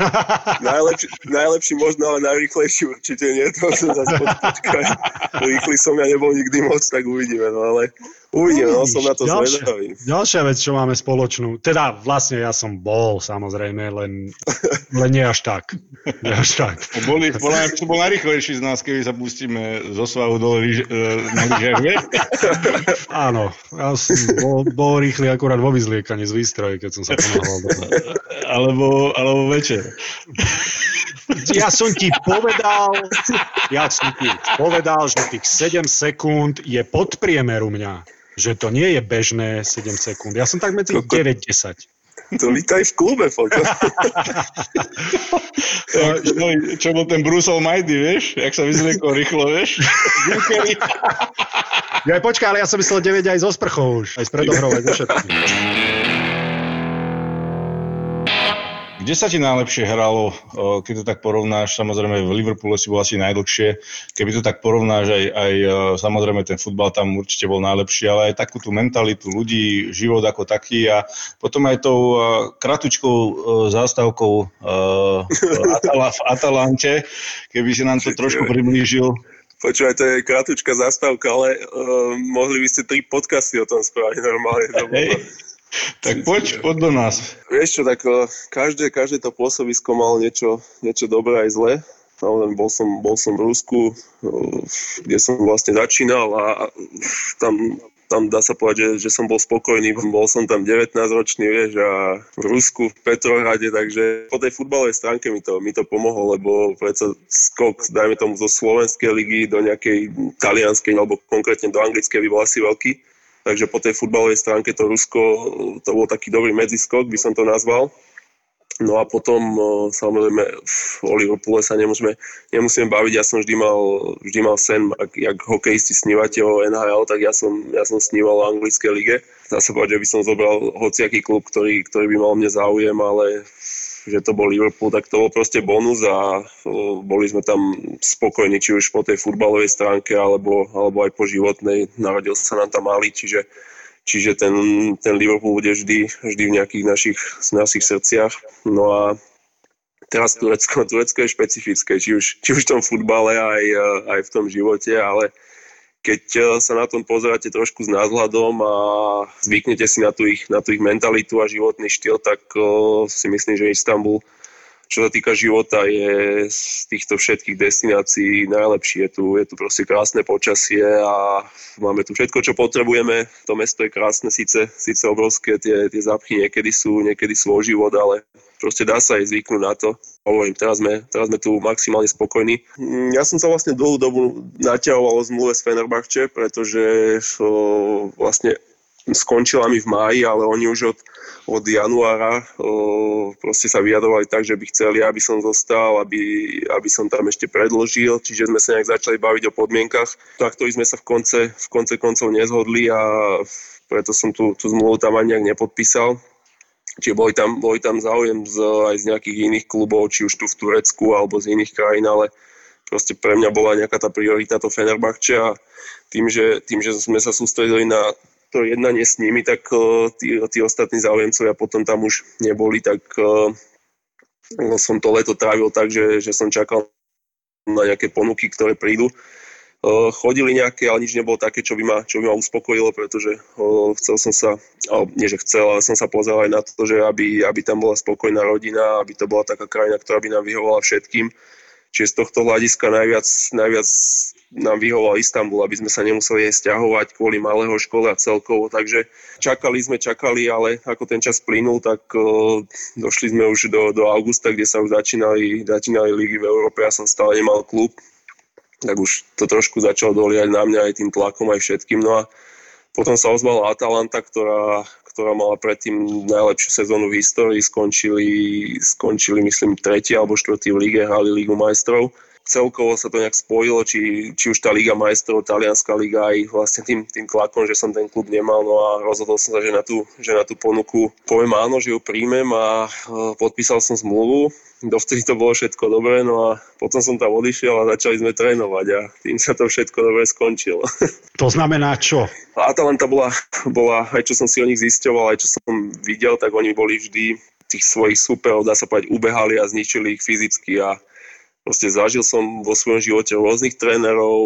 najlepší, najlepší možno, ale najrychlejší určite nie. To som zase počkaj. Rýchly som ja nebol nikdy moc, tak uvidíme, no ale ale uvidím, no, som na to ďalšia, zvedavý. Ďalšia vec, čo máme spoločnú, teda vlastne ja som bol, samozrejme, len, len nie až tak. Nie až tak. Boli, podľa mňa, to bol najrychlejší z nás, keby sa pustíme zo svahu dole e, na lyžiach, Áno, ja som bol, bol rýchly akurát vo vyzliekaní z výstroje, keď som sa pomáhal. Alebo, alebo večer. Ja som ti povedal, ja som ti povedal, že tých 7 sekúnd je pod priemeru mňa. Že to nie je bežné 7 sekúnd. Ja som tak medzi 9-10. To vítaj v klube, foto. čo, čo bol ten Bruce Almighty, vieš? Jak sa vyzliekol rýchlo, vieš? ja počkaj, ale ja som myslel 9 aj zo sprchou už. Aj s predohrou, aj zo všetkým. Kde sa ti najlepšie hralo, keď to tak porovnáš? Samozrejme v Liverpoole si bol asi najdlhšie. Keby to tak porovnáš, aj, aj samozrejme ten futbal tam určite bol najlepší, ale aj takú tú mentalitu ľudí, život ako taký a potom aj tou kratučkou zástavkou v Atalante, keby si nám to trošku priblížil. Počúvaj, to je kratučka zastávka, ale uh, mohli by ste tri podcasty o tom spraviť normálne. To bolo... Tak poď, poď do nás. Vieš čo, tak eh, každé, každé to pôsobisko malo niečo, niečo dobré aj zlé. Bol som, bol som v Rusku, eh, kde som vlastne začínal a tam, tam dá sa povedať, že, že som bol spokojný. Bol som tam 19 ročný, vieš, a v Rusku, v Petrohrade, takže po tej futbalovej stránke mi to, mi to pomohlo, lebo predsa skok, dajme tomu zo slovenskej ligy do nejakej talianskej alebo konkrétne do anglickej by bol asi veľký. Takže po tej futbalovej stránke to Rusko, to bol taký dobrý medziskok, by som to nazval. No a potom samozrejme o Liverpoole sa nemôžeme, nemusíme baviť, ja som vždy mal, vždy mal sen, ak, jak hokejisti snívate o NHL, tak ja som, ja som sníval o anglickej lige. Dá sa povedať, že by som zobral hociaký klub, ktorý, ktorý by mal mne záujem, ale že to bol Liverpool, tak to bol proste bonus a boli sme tam spokojní, či už po tej futbalovej stránke, alebo, alebo aj po životnej. Narodil sa nám tam malý, čiže Čiže ten, ten Liverpool bude vždy, vždy v nejakých našich, našich srdciach. No a teraz Turecko, Turecko je špecifické, či už, či už v tom futbale, aj, aj v tom živote, ale keď e, sa na tom pozeráte trošku s názhľadom a zvyknete si na tú ich, na tú ich mentalitu a životný štýl, tak uh, si myslím, že Istanbul čo sa týka života, je z týchto všetkých destinácií najlepší. Je tu, je tu proste krásne počasie a máme tu všetko, čo potrebujeme. To mesto je krásne, síce, síce obrovské, tie, tie zápchy niekedy sú, niekedy sú o život, ale proste dá sa aj zvyknúť na to. Hovorím, teraz sme, teraz sme tu maximálne spokojní. Mm, ja som sa vlastne dlhú dobu naťahoval o zmluve s Fenerbahče, pretože vlastne skončila mi v máji, ale oni už od, od januára o, proste sa vyjadrovali tak, že by chceli, aby som zostal, aby, aby som tam ešte predložil, čiže sme sa nejak začali baviť o podmienkach. Takto sme sa v konce, v konce koncov nezhodli a preto som tú, tú zmluvu tam ani nejak nepodpísal. Čiže boli tam, boli tam záujem z, aj z nejakých iných klubov, či už tu v Turecku alebo z iných krajín, ale proste pre mňa bola nejaká tá priorita to Fenerbahče a tým že, tým, že sme sa sústredili na to jednanie s nimi, tak uh, tí, tí ostatní záujemcovia potom tam už neboli, tak uh, som to leto trávil tak, že, že som čakal na nejaké ponuky, ktoré prídu. Chodili nejaké, ale nič nebolo také, čo by ma, čo by ma uspokojilo, pretože chcel som sa, ale nie že chcel, ale som sa pozeral aj na to, že aby, aby tam bola spokojná rodina, aby to bola taká krajina, ktorá by nám vyhovovala všetkým. Čiže z tohto hľadiska najviac, najviac nám vyhoval Istanbul, aby sme sa nemuseli aj stiahovať kvôli malého škole a celkovo. Takže čakali sme, čakali, ale ako ten čas plynul, tak uh, došli sme už do, do augusta, kde sa už začínali, začínali ligy v Európe. Ja som stále nemal klub, tak už to trošku začalo doliať na mňa aj tým tlakom, aj všetkým. No a potom sa ozvala Atalanta, ktorá, ktorá mala predtým najlepšiu sezónu v histórii. Skončili, skončili myslím, tretí alebo štvrtý v lige, hrali Ligu majstrov celkovo sa to nejak spojilo, či, či už tá Liga majstrov, Talianská liga aj vlastne tým, tým tlakom, že som ten klub nemal, no a rozhodol som sa, že na tú, že na tú ponuku poviem áno, že ju príjmem a uh, podpísal som zmluvu. Dovtedy to bolo všetko dobré, no a potom som tam odišiel a začali sme trénovať a tým sa to všetko dobre skončilo. To znamená čo? Atalanta bola, bola, aj čo som si o nich zisťoval, aj čo som videl, tak oni boli vždy tých svojich superov, dá sa povedať, ubehali a zničili ich fyzicky a Proste zažil som vo svojom živote rôznych trénerov,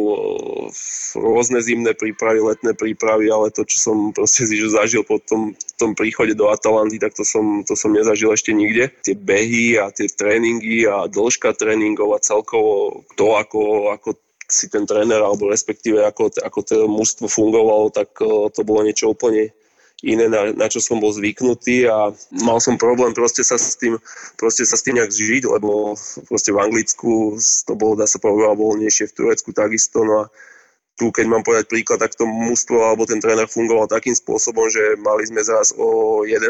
rôzne zimné prípravy, letné prípravy, ale to, čo som proste zažil po tom, tom príchode do Atalanty, tak to som, to som nezažil ešte nikde. Tie behy a tie tréningy a dĺžka tréningov a celkovo to, ako, ako si ten tréner, alebo respektíve ako, ako to mužstvo fungovalo, tak to bolo niečo úplne iné, na, na čo som bol zvyknutý a mal som problém proste sa s tým, proste sa s tým nejak zžiť, lebo proste v Anglicku to bolo, dá sa povedať, voľnejšie v Turecku takisto, no a tu, keď mám povedať príklad, tak to mústvo alebo ten tréner fungoval takým spôsobom, že mali sme zraz o 11.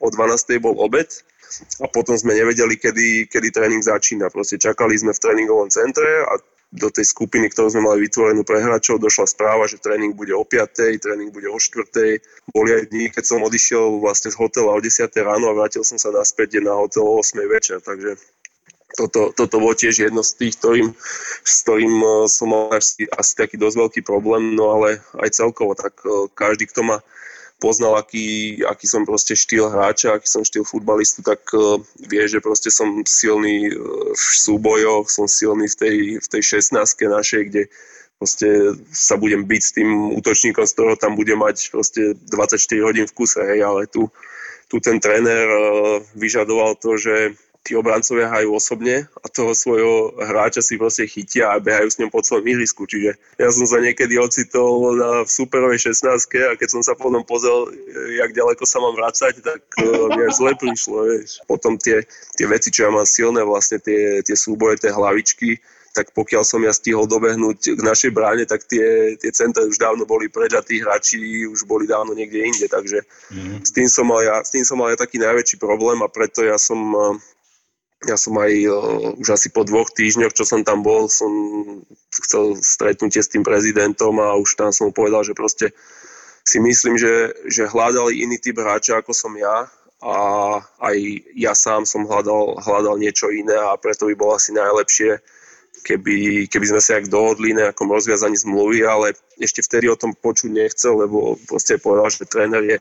o 12. bol obed a potom sme nevedeli, kedy, kedy tréning začína. Proste čakali sme v tréningovom centre a do tej skupiny, ktorú sme mali vytvorenú pre hráčov, došla správa, že tréning bude o 5, tréning bude o 4. Boli aj dní, keď som odišiel vlastne z hotela o 10 ráno a vrátil som sa naspäť na hotel o 8 večer, takže toto, toto bolo tiež jedno z tých, ktorým, s ktorým e, som mal asi, asi taký dosť veľký problém, no ale aj celkovo, tak e, každý, kto ma poznal, aký, aký som proste štýl hráča, aký som štýl futbalistu, tak uh, vie, že proste som silný uh, v súbojoch, som silný v tej, v tej 16 našej, kde proste sa budem byť s tým útočníkom, z ktorého tam bude mať proste 24 hodín v kuse, hej, ale tu, tu ten tréner uh, vyžadoval to, že tí obrancovia hajú osobne a toho svojho hráča si proste chytia a behajú s ňom po celom ihrisku. Čiže ja som sa niekedy ocitol na, v superovej 16 a keď som sa potom pozrel, jak ďaleko sa mám vrácať, tak uh, mi až zle prišlo. Vieš. Potom tie, tie veci, čo ja mám silné, vlastne tie, tie súboje, tie hlavičky, tak pokiaľ som ja stihol dobehnúť k našej bráne, tak tie, tie centra už dávno boli preč a tí hráči už boli dávno niekde inde, takže mm. s, tým som mal ja, s tým som mal ja taký najväčší problém a preto ja som ja som aj uh, už asi po dvoch týždňoch, čo som tam bol, som chcel stretnutie s tým prezidentom a už tam som mu povedal, že proste si myslím, že, že hľadali iný typ hráča ako som ja a aj ja sám som hľadal, hľadal niečo iné a preto by bolo asi najlepšie, keby, keby sme sa jak dohodli nejakom rozviazaní zmluvy, ale ešte vtedy o tom počuť nechcel, lebo proste povedal, že tréner je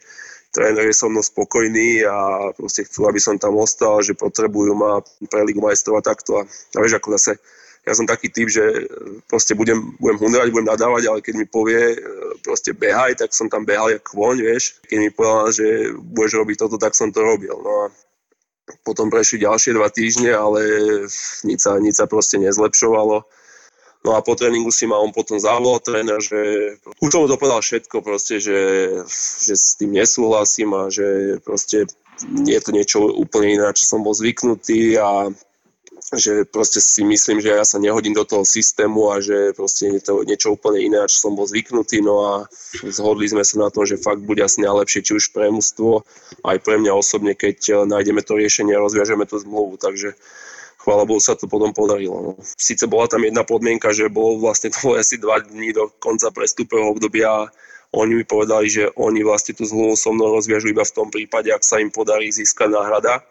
tréner je so mnou spokojný a proste chcú, aby som tam ostal, že potrebujú ma pre Ligu majstrov a takto. A, a vieš, ako zase, ja som taký typ, že proste budem, budem hundrať, budem nadávať, ale keď mi povie proste behaj, tak som tam behal jak kvoň, vieš. Keď mi povedal, že budeš robiť toto, tak som to robil. No a potom prešli ďalšie dva týždne, ale nič sa, nič sa proste nezlepšovalo No a po tréningu si ma on potom zavolal tréner, že už som mu to povedal všetko proste, že, že s tým nesúhlasím a že proste je to niečo úplne iné, čo som bol zvyknutý a že proste si myslím, že ja sa nehodím do toho systému a že proste je to niečo úplne iné, čo som bol zvyknutý. No a zhodli sme sa na tom, že fakt bude asi najlepšie, či už pre mústvo, aj pre mňa osobne, keď nájdeme to riešenie a rozviažeme tú zmluvu. Takže chvála Bohu sa to potom podarilo. No. Sice bola tam jedna podmienka, že bolo vlastne to asi dva dní do konca prestupového obdobia a oni mi povedali, že oni vlastne tú zmluvu so mnou rozviažu iba v tom prípade, ak sa im podarí získať náhrada.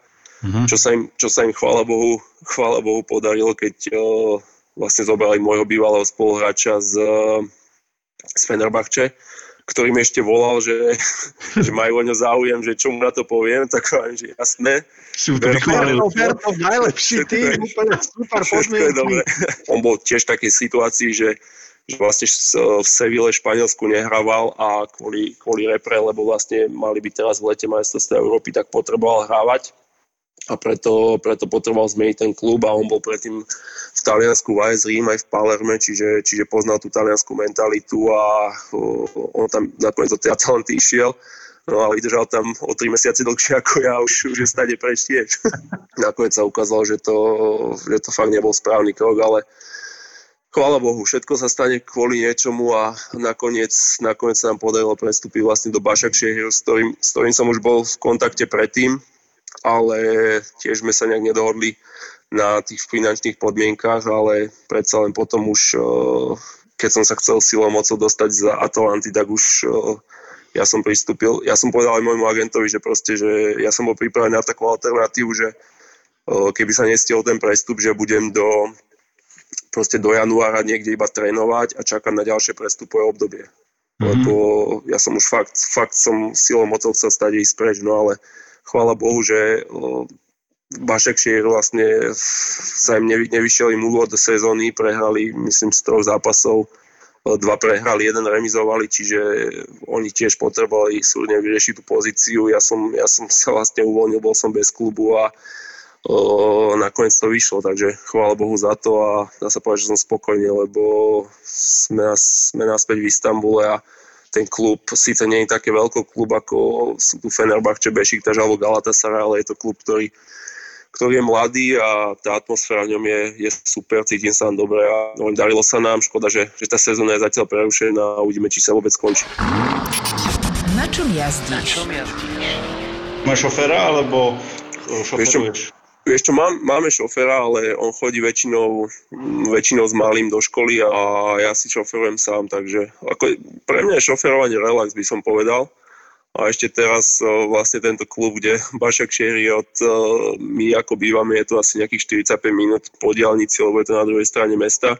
Mm-hmm. Čo, sa im, čo sa im chvála Bohu, chvála Bohu podarilo, keď uh, vlastne zobrali môjho bývalého spoluhráča z, uh, z Fenerbahče ktorý mi ešte volal, že, že majú o ňo záujem, že čo mu na to poviem, tak hovorím, že jasné. Super, Roberto, najlepší tým, úplne super podmienky. On bol tiež v takej situácii, že že vlastne v Seville Španielsku nehrával a kvôli, kvôli repre, lebo vlastne mali byť teraz v lete majstrovstva Európy, tak potreboval hrávať a preto, preto potreboval zmeniť ten klub a on bol predtým v Taliansku v AS Rím aj v Palerme, čiže, čiže poznal tú taliansku mentalitu a o, on tam nakoniec do tej Atalanty išiel. No ale vydržal tam o 3 mesiace dlhšie ako ja, už, už je stade preč tiež. nakoniec sa ukázalo, že to, že to fakt nebol správny krok, ale chvála Bohu, všetko sa stane kvôli niečomu a nakoniec, nakoniec sa nám podarilo prestúpiť vlastne do Bašakšieho, s ktorým, s ktorým som už bol v kontakte predtým ale tiež sme sa nejak nedohodli na tých finančných podmienkach, ale predsa len potom už, keď som sa chcel silou mocou dostať za Atalanty, tak už ja som pristúpil, ja som povedal aj môjmu agentovi, že proste, že ja som bol pripravený na takú alternatívu, že keby sa nestiel ten prestup, že budem do, proste do januára niekde iba trénovať a čakať na ďalšie prestupové obdobie. Mm-hmm. Lebo ja som už fakt, fakt som silou mocou chcel stať ísť preč, no ale chvála Bohu, že Bašek Šier vlastne sa im nevy, nevyšiel im úvod do sezóny, prehrali myslím z troch zápasov, dva prehrali, jeden remizovali, čiže oni tiež potrebovali súdne vyriešiť tú pozíciu. Ja som, ja som sa vlastne uvoľnil, bol som bez klubu a o, nakoniec to vyšlo, takže chvála Bohu za to a dá sa povedať, že som spokojný, lebo sme, sme naspäť v Istambule a ten klub síce nie je také veľký klub, ako sú tu Fenerbahče, Bešiktaž alebo Galatasaray, ale je to klub, ktorý, ktorý je mladý a tá atmosféra v ňom je, je super, cítim sa tam dobre a no, darilo sa nám, škoda, že, že tá sezóna je zatiaľ prerušená a uvidíme, či sa vôbec skončí. Na čom jazdíš? Na čom jazdíš? Máš šoféra alebo šoferuješ? Vieš čo, mám, máme šoféra, ale on chodí väčšinou, väčšinou s malým do školy a ja si šoferujem sám, takže ako, pre mňa je šoferovanie relax, by som povedal. A ešte teraz vlastne tento klub, kde Bašak Šeri od my ako bývame, je to asi nejakých 45 minút po diálnici, lebo je to na druhej strane mesta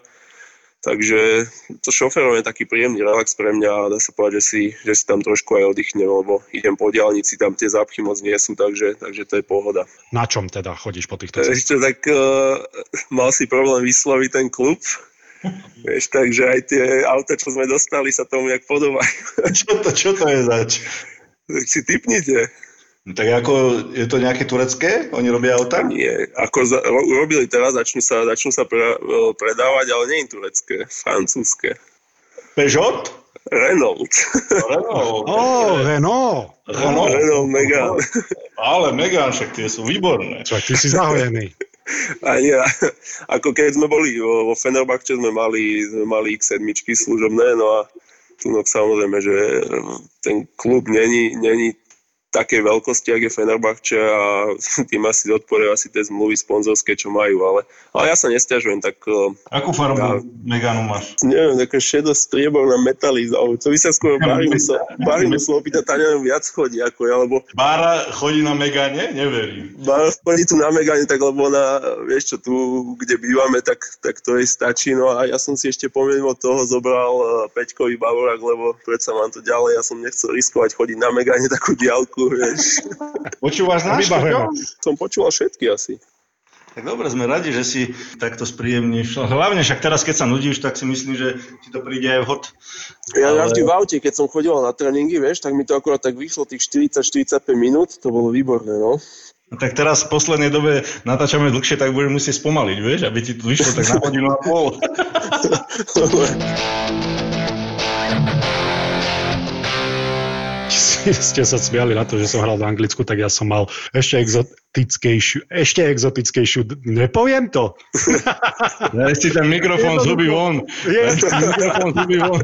Takže to šoferovanie je taký príjemný relax pre mňa a dá sa povedať, že si, že si tam trošku aj oddychnem, lebo idem po diálnici, tam tie zápchy moc nie sú, takže, takže to je pohoda. Na čom teda chodíš po týchto Ešte tak uh, mal si problém vysloviť ten klub, Vieš, takže aj tie auta, čo sme dostali, sa tomu nejak podobajú. čo, to, čo to je zač? Tak si typnite. Tak ako, je to nejaké turecké? Oni robia auta? Nie, ako za, ro, robili teraz, začnú sa, začnú sa pre, predávať, ale nie je turecké, francúzske. Peugeot? Renault. Renault. Oh, Renault. Renault. Renault Megane. Ale Megane, však tie sú výborné. Čo, ty si zahojený. A nie, ako keď sme boli vo Fenerbahče, sme mali, sme mali X7 služobné, no a tu no, samozrejme, že ten klub není, není takej veľkosti, ak je Fenerbahče a tým asi odporujú asi tie zmluvy sponzorské, čo majú, ale, ale ja sa nestiažujem, tak... E, Akú farbu ja, Meganu máš? Neviem, taká šedo strieborná metaliza, to by sa skôr Bári musel opýtať, tá neviem, viac chodí ako ja, lebo... Bára chodí na Megane? Neverím. Bára chodí tu na Megane, tak lebo na, vieš čo, tu, kde bývame, tak, tak to jej stačí, no a ja som si ešte pomimo toho zobral e, Peťkový Bavorak, lebo predsa mám to ďalej, ja som nechcel riskovať chodiť na Megane takú diálku, vieš. Počúvaš náš? Som počúval všetky asi. Tak dobre, sme radi, že si takto spríjemníš. Hlavne však teraz, keď sa nudíš, tak si myslím, že ti to príde aj vhod. Ja ale... vždy v aute, keď som chodil na tréningy, vieš, tak mi to akurát tak vyšlo tých 40-45 minút, to bolo výborné, no. No tak teraz v poslednej dobe natáčame dlhšie, tak budeme musieť spomaliť, vieš, aby ti to vyšlo tak na hodinu a pol. ste sa smiali na to, že som hral v Anglicku, tak ja som mal ešte exotickejšiu, ešte exotickejšiu, nepoviem to. Ja si ten mikrofón zuby von. mikrofón zuby von.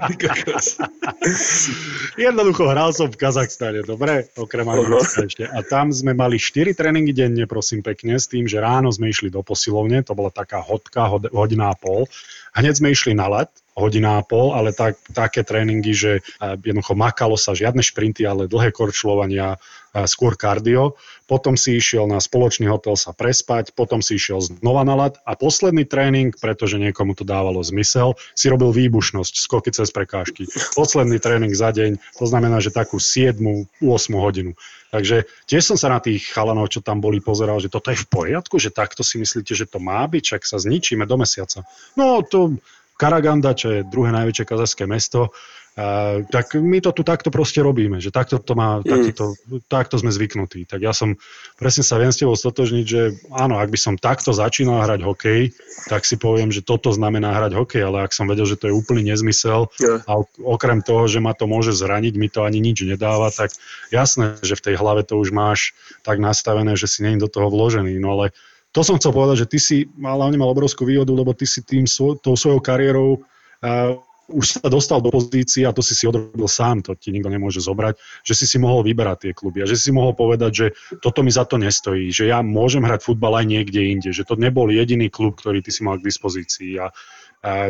Jednoducho hral som v Kazachstane, dobre, okrem Anglicka ešte. A tam sme mali 4 tréningy denne, prosím pekne, s tým, že ráno sme išli do posilovne, to bola taká hodka, hodina a pol. Hneď sme išli na let, hodina a pol, ale tak, také tréningy, že jednoducho makalo sa žiadne šprinty, ale dlhé korčľovania, skôr kardio. Potom si išiel na spoločný hotel sa prespať, potom si išiel znova na lat a posledný tréning, pretože niekomu to dávalo zmysel, si robil výbušnosť, skoky cez prekážky. Posledný tréning za deň, to znamená, že takú 7 8 hodinu. Takže tiež som sa na tých chalanov, čo tam boli, pozeral, že toto je v poriadku, že takto si myslíte, že to má byť, čak sa zničíme do mesiaca. No to Karaganda, čo je druhé najväčšie kazachské mesto, Uh, tak my to tu takto proste robíme, že takto, to má, mm. takto, to, takto sme zvyknutí. Tak ja som presne sa viem s tebou stotožniť, že áno, ak by som takto začínal hrať hokej, tak si poviem, že toto znamená hrať hokej, ale ak som vedel, že to je úplný nezmysel yeah. a okrem toho, že ma to môže zraniť, mi to ani nič nedáva, tak jasné, že v tej hlave to už máš tak nastavené, že si není do toho vložený. No ale to som chcel povedať, že ty si mal, hlavne mal obrovskú výhodu, lebo ty si tým, tou svojou kariérou uh, už sa dostal do pozície a to si si odrobil sám, to ti nikto nemôže zobrať, že si si mohol vyberať tie kluby a že si mohol povedať, že toto mi za to nestojí, že ja môžem hrať futbal aj niekde inde, že to nebol jediný klub, ktorý ty si mal k dispozícii a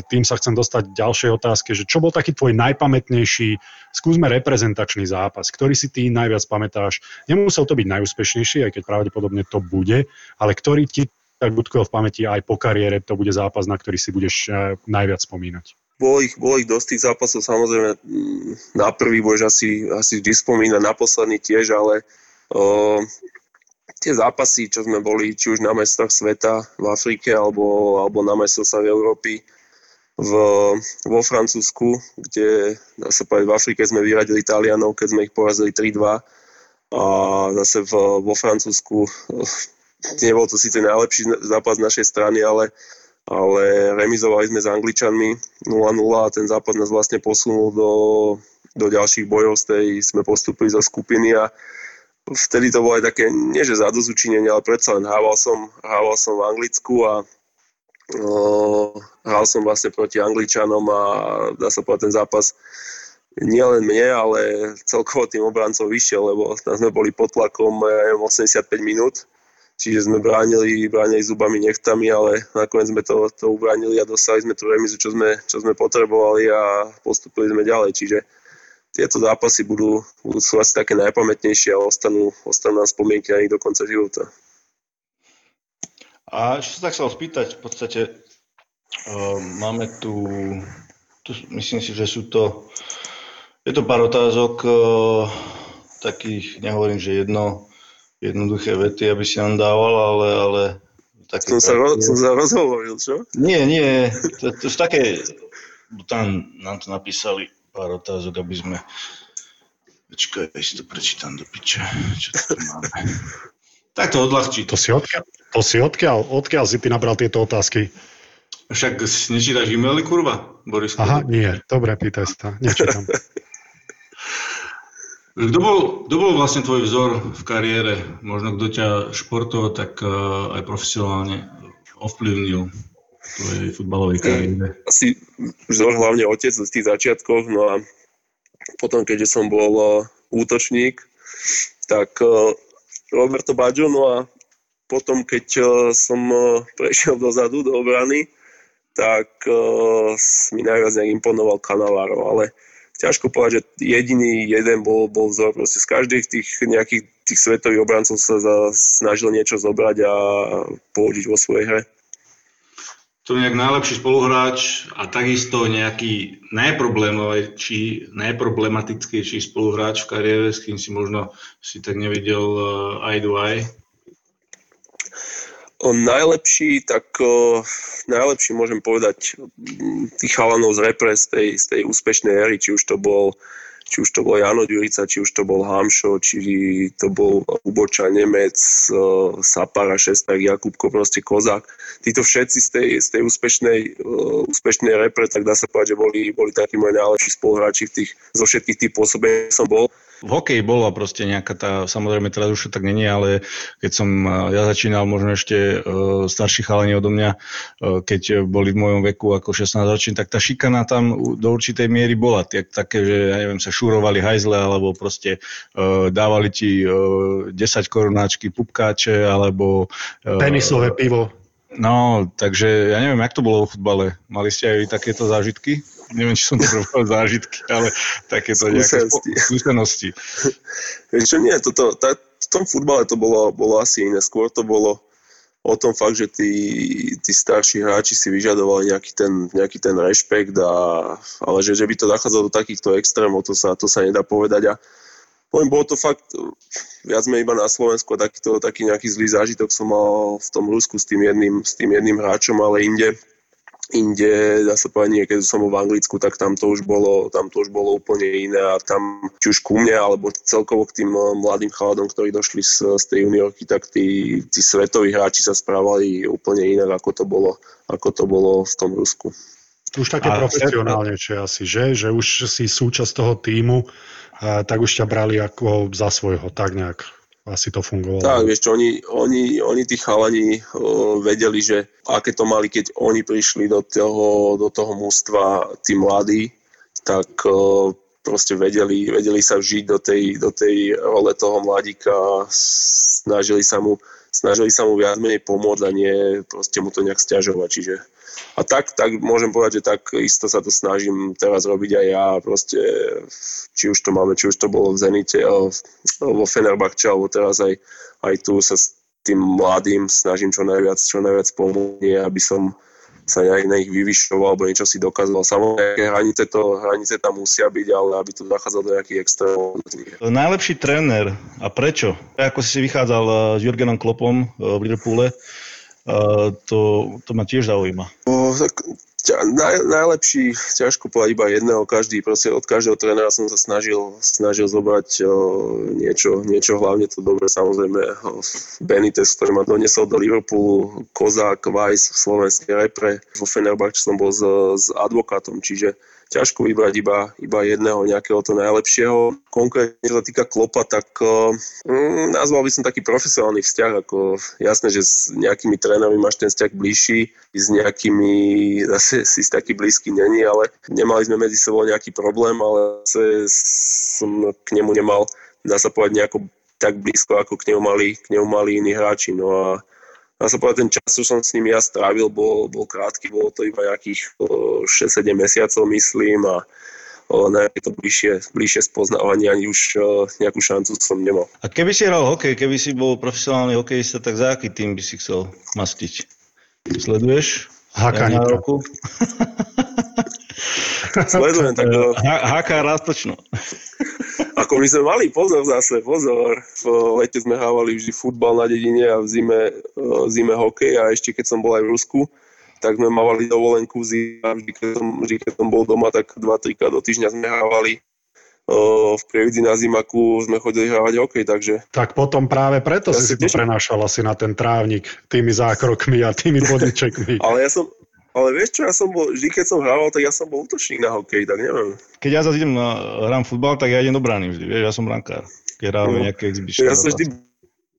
tým sa chcem dostať k ďalšej otázke, že čo bol taký tvoj najpamätnejší, skúsme reprezentačný zápas, ktorý si ty najviac pamätáš. Nemusel to byť najúspešnejší, aj keď pravdepodobne to bude, ale ktorý ti tak utkvel v pamäti aj po kariére, to bude zápas, na ktorý si budeš e, najviac spomínať. Bolo ich, bolo ich dosť tých zápasov, samozrejme mm, na prvý budeš asi, asi vždy spomínať, na posledný tiež, ale o, tie zápasy, čo sme boli, či už na mestách sveta v Afrike alebo, alebo na sa v Európy, v, vo Francúzsku, kde dá sa povedať, v Afrike sme vyradili Talianov, keď sme ich porazili 3-2 a zase v, vo Francúzsku nebol to síce najlepší zápas z našej strany, ale, ale remizovali sme s Angličanmi 0-0 a ten zápas nás vlastne posunul do, do ďalších bojov. Z tej sme postupili zo skupiny a vtedy to bolo aj také, nie že zadozučinenie, ale predsa len hával som, hával som v Anglicku a hral som vlastne proti Angličanom a dá sa povedať ten zápas nielen mne, ale celkovo tým obrancom vyšiel, lebo tam sme boli pod tlakom 85 minút, čiže sme bránili, bránili zubami, nechtami, ale nakoniec sme to, to ubránili a dostali sme tú remizu, čo sme, čo sme potrebovali a postupili sme ďalej, čiže tieto zápasy budú, budú sú asi také najpamätnejšie a ostanú, ostanú nám spomienky aj do konca života. A ešte sa tak chcel spýtať, v podstate uh, máme tu, tu, myslím si, že sú to, je to pár otázok, uh, takých, nehovorím, že jedno, jednoduché vety, aby si nám dával, ale, ale také... Som sa, ro- som sa rozhovoril, čo? Nie, nie, to, to sú také, tam nám to napísali pár otázok, aby sme Počkaj, ja si to prečítam do piče. Čo to máme? tak to odľahčí. To si odkiaľ, to si odkiaľ, odkiaľ si ty nabral tieto otázky? Však si nečítaš e-maily, kurva, Boris? Aha, nie, dobre, pýtaj sa, nečítam. Kto bol, kto bol vlastne tvoj vzor v kariére? Možno kto ťa športovo, tak uh, aj profesionálne ovplyvnil tvojej futbalovej kariére? Asi vzor hlavne otec v tých začiatkoch, no a potom, keďže som bol uh, útočník, tak Roberto Baggio, no a potom, keď som prešiel dozadu do obrany, tak mi najviac nejak imponoval Cannavaro, ale ťažko povedať, že jediný jeden bol, bol vzor. Proste z každých tých nejakých tých svetových obrancov sa snažil niečo zobrať a použiť vo svojej hre. To nejak najlepší spoluhráč a takisto nejaký najproblémovejší, najproblematickejší spoluhráč v kariére, s kým si možno si tak nevidel uh, eye to eye? Najlepší, tak uh, najlepší môžem povedať tých chalanov z repre z tej, z tej úspešnej éry, či už to bol či už to bol Jano Ďurica, či už to bol Hamšo, či to bol Uboča Nemec, uh, Sapara, Šestak, Jakubko, proste Kozák. Títo všetci z tej, z tej úspešnej, uh, úspešnej repre, tak dá sa povedať, že boli, boli takí moji najlepší spoluhráči v tých, zo všetkých tých pôsobení som bol v hokeji bola proste nejaká tá, samozrejme teraz už tak není, ale keď som ja začínal, možno ešte uh, starší chalani odo mňa, uh, keď boli v mojom veku ako 16 ročný, tak tá šikana tam do určitej miery bola. Tak, také, že ja neviem, sa šúrovali hajzle, alebo proste uh, dávali ti uh, 10 korunáčky pupkáče, alebo... Uh, Penisové pivo. No, takže ja neviem, jak to bolo v futbale. Mali ste aj takéto zážitky? neviem, či som to povedal zážitky, ale takéto nejaké skúsenosti. Vieš čo, nie, toto, tá, v tom futbale to bolo, bolo asi iné. Skôr to bolo o tom fakt, že tí, tí starší hráči si vyžadovali nejaký ten, nejaký ten rešpekt, a, ale že, že by to nachádzalo do takýchto extrémov, to sa, to sa nedá povedať. A poviem, bolo to fakt, viac sme iba na Slovensku a takýto, taký nejaký zlý zážitok som mal v tom Rusku s tým jedným, s tým jedným hráčom, ale inde inde, dá sa povedať, keď som bol v Anglicku, tak tam to už bolo, tam to už bolo úplne iné a tam či už ku mne, alebo celkovo k tým eh, mladým chaladom, ktorí došli z, z tej juniorky, tak tí, tí svetoví hráči sa správali úplne inak, ako to bolo, ako to bolo v tom Rusku. Už také profesionálnejšie asi, že? Že už si súčasť toho týmu, tak už ťa brali ako za svojho, tak nejak asi to fungovalo. Tak, vieš čo, oni, oni, oni tí chalani uh, vedeli, že aké to mali, keď oni prišli do toho, do toho mústva, tí mladí, tak uh, proste vedeli, vedeli sa vžiť do tej, do tej role toho mladíka snažili sa mu, snažili sa mu viac menej pomôcť a nie proste mu to nejak stiažovať. Čiže a tak, tak môžem povedať, že tak isto sa to snažím teraz robiť aj ja. Proste, či už to máme, či už to bolo v Zenite, vo Fenerbahče, alebo teraz aj, aj tu sa s tým mladým snažím čo najviac, čo najviac pomôcť, aby som sa nejak na nich vyvyšoval alebo niečo si dokázal. Samozrejme, hranice, to, hranice tam musia byť, ale aby to zachádzalo do nejakých extrémov. Najlepší tréner a prečo? Ako si si vychádzal eh, s Jurgenom Klopom eh, v Liverpoole, to, to ma tiež zaujíma. O, tak, ťa, naj, najlepší, ťažko povedať iba jedného, každý, proste od každého trénera som sa snažil, snažil zobrať o, niečo, niečo, hlavne to dobre, samozrejme Benitez, ktorý ma donesol do Liverpoolu, Kozák, Weiss v slovenskej repre, vo Fenerbahče som bol s, s advokátom, čiže ťažko vybrať iba, iba jedného nejakého to najlepšieho. Konkrétne, sa týka Klopa, tak mm, nazval by som taký profesionálny vzťah, ako jasné, že s nejakými trénermi máš ten vzťah bližší, s nejakými zase si taký blízky není, ale nemali sme medzi sebou nejaký problém, ale som k nemu nemal, dá sa povedať, nejako tak blízko, ako k nemu mali, k nemu mali iní hráči. No a dá sa povedať, ten čas, čo som s ním ja strávil, bol, bol krátky, bolo to iba nejakých 6-7 mesiacov, myslím, a nejaké to bližšie, bližšie spoznávanie, ani už nejakú šancu som nemal. A keby si hral hokej, keby si bol profesionálny hokejista, tak za aký tým by si chcel mastiť? Sleduješ? Haka roku. Sledujem, tak... Haka rastočno. Ako my sme mali, pozor zase, pozor. V lete sme hávali vždy futbal na dedine a v zime, v zime hokej a ešte keď som bol aj v Rusku, tak sme mávali dovolenku zima, vždy keď som, vždy keď som bol doma, tak 2-3 krát do týždňa sme hávali v Prievidzi na Zimaku sme chodili hrávať hokej, takže... Tak potom práve preto ja si, si to prenášal asi na ten trávnik tými zákrokmi a tými bodičekmi. ale ja som, ale vieš čo, ja som bol, vždy keď som hrával, tak ja som bol útočník na hokej, tak neviem. Keď ja zase idem na, hrám futbal, tak ja idem do brány vždy, vieš, ja som brankár. Keď hráme no. nejaké exhibition. Ja som vždy,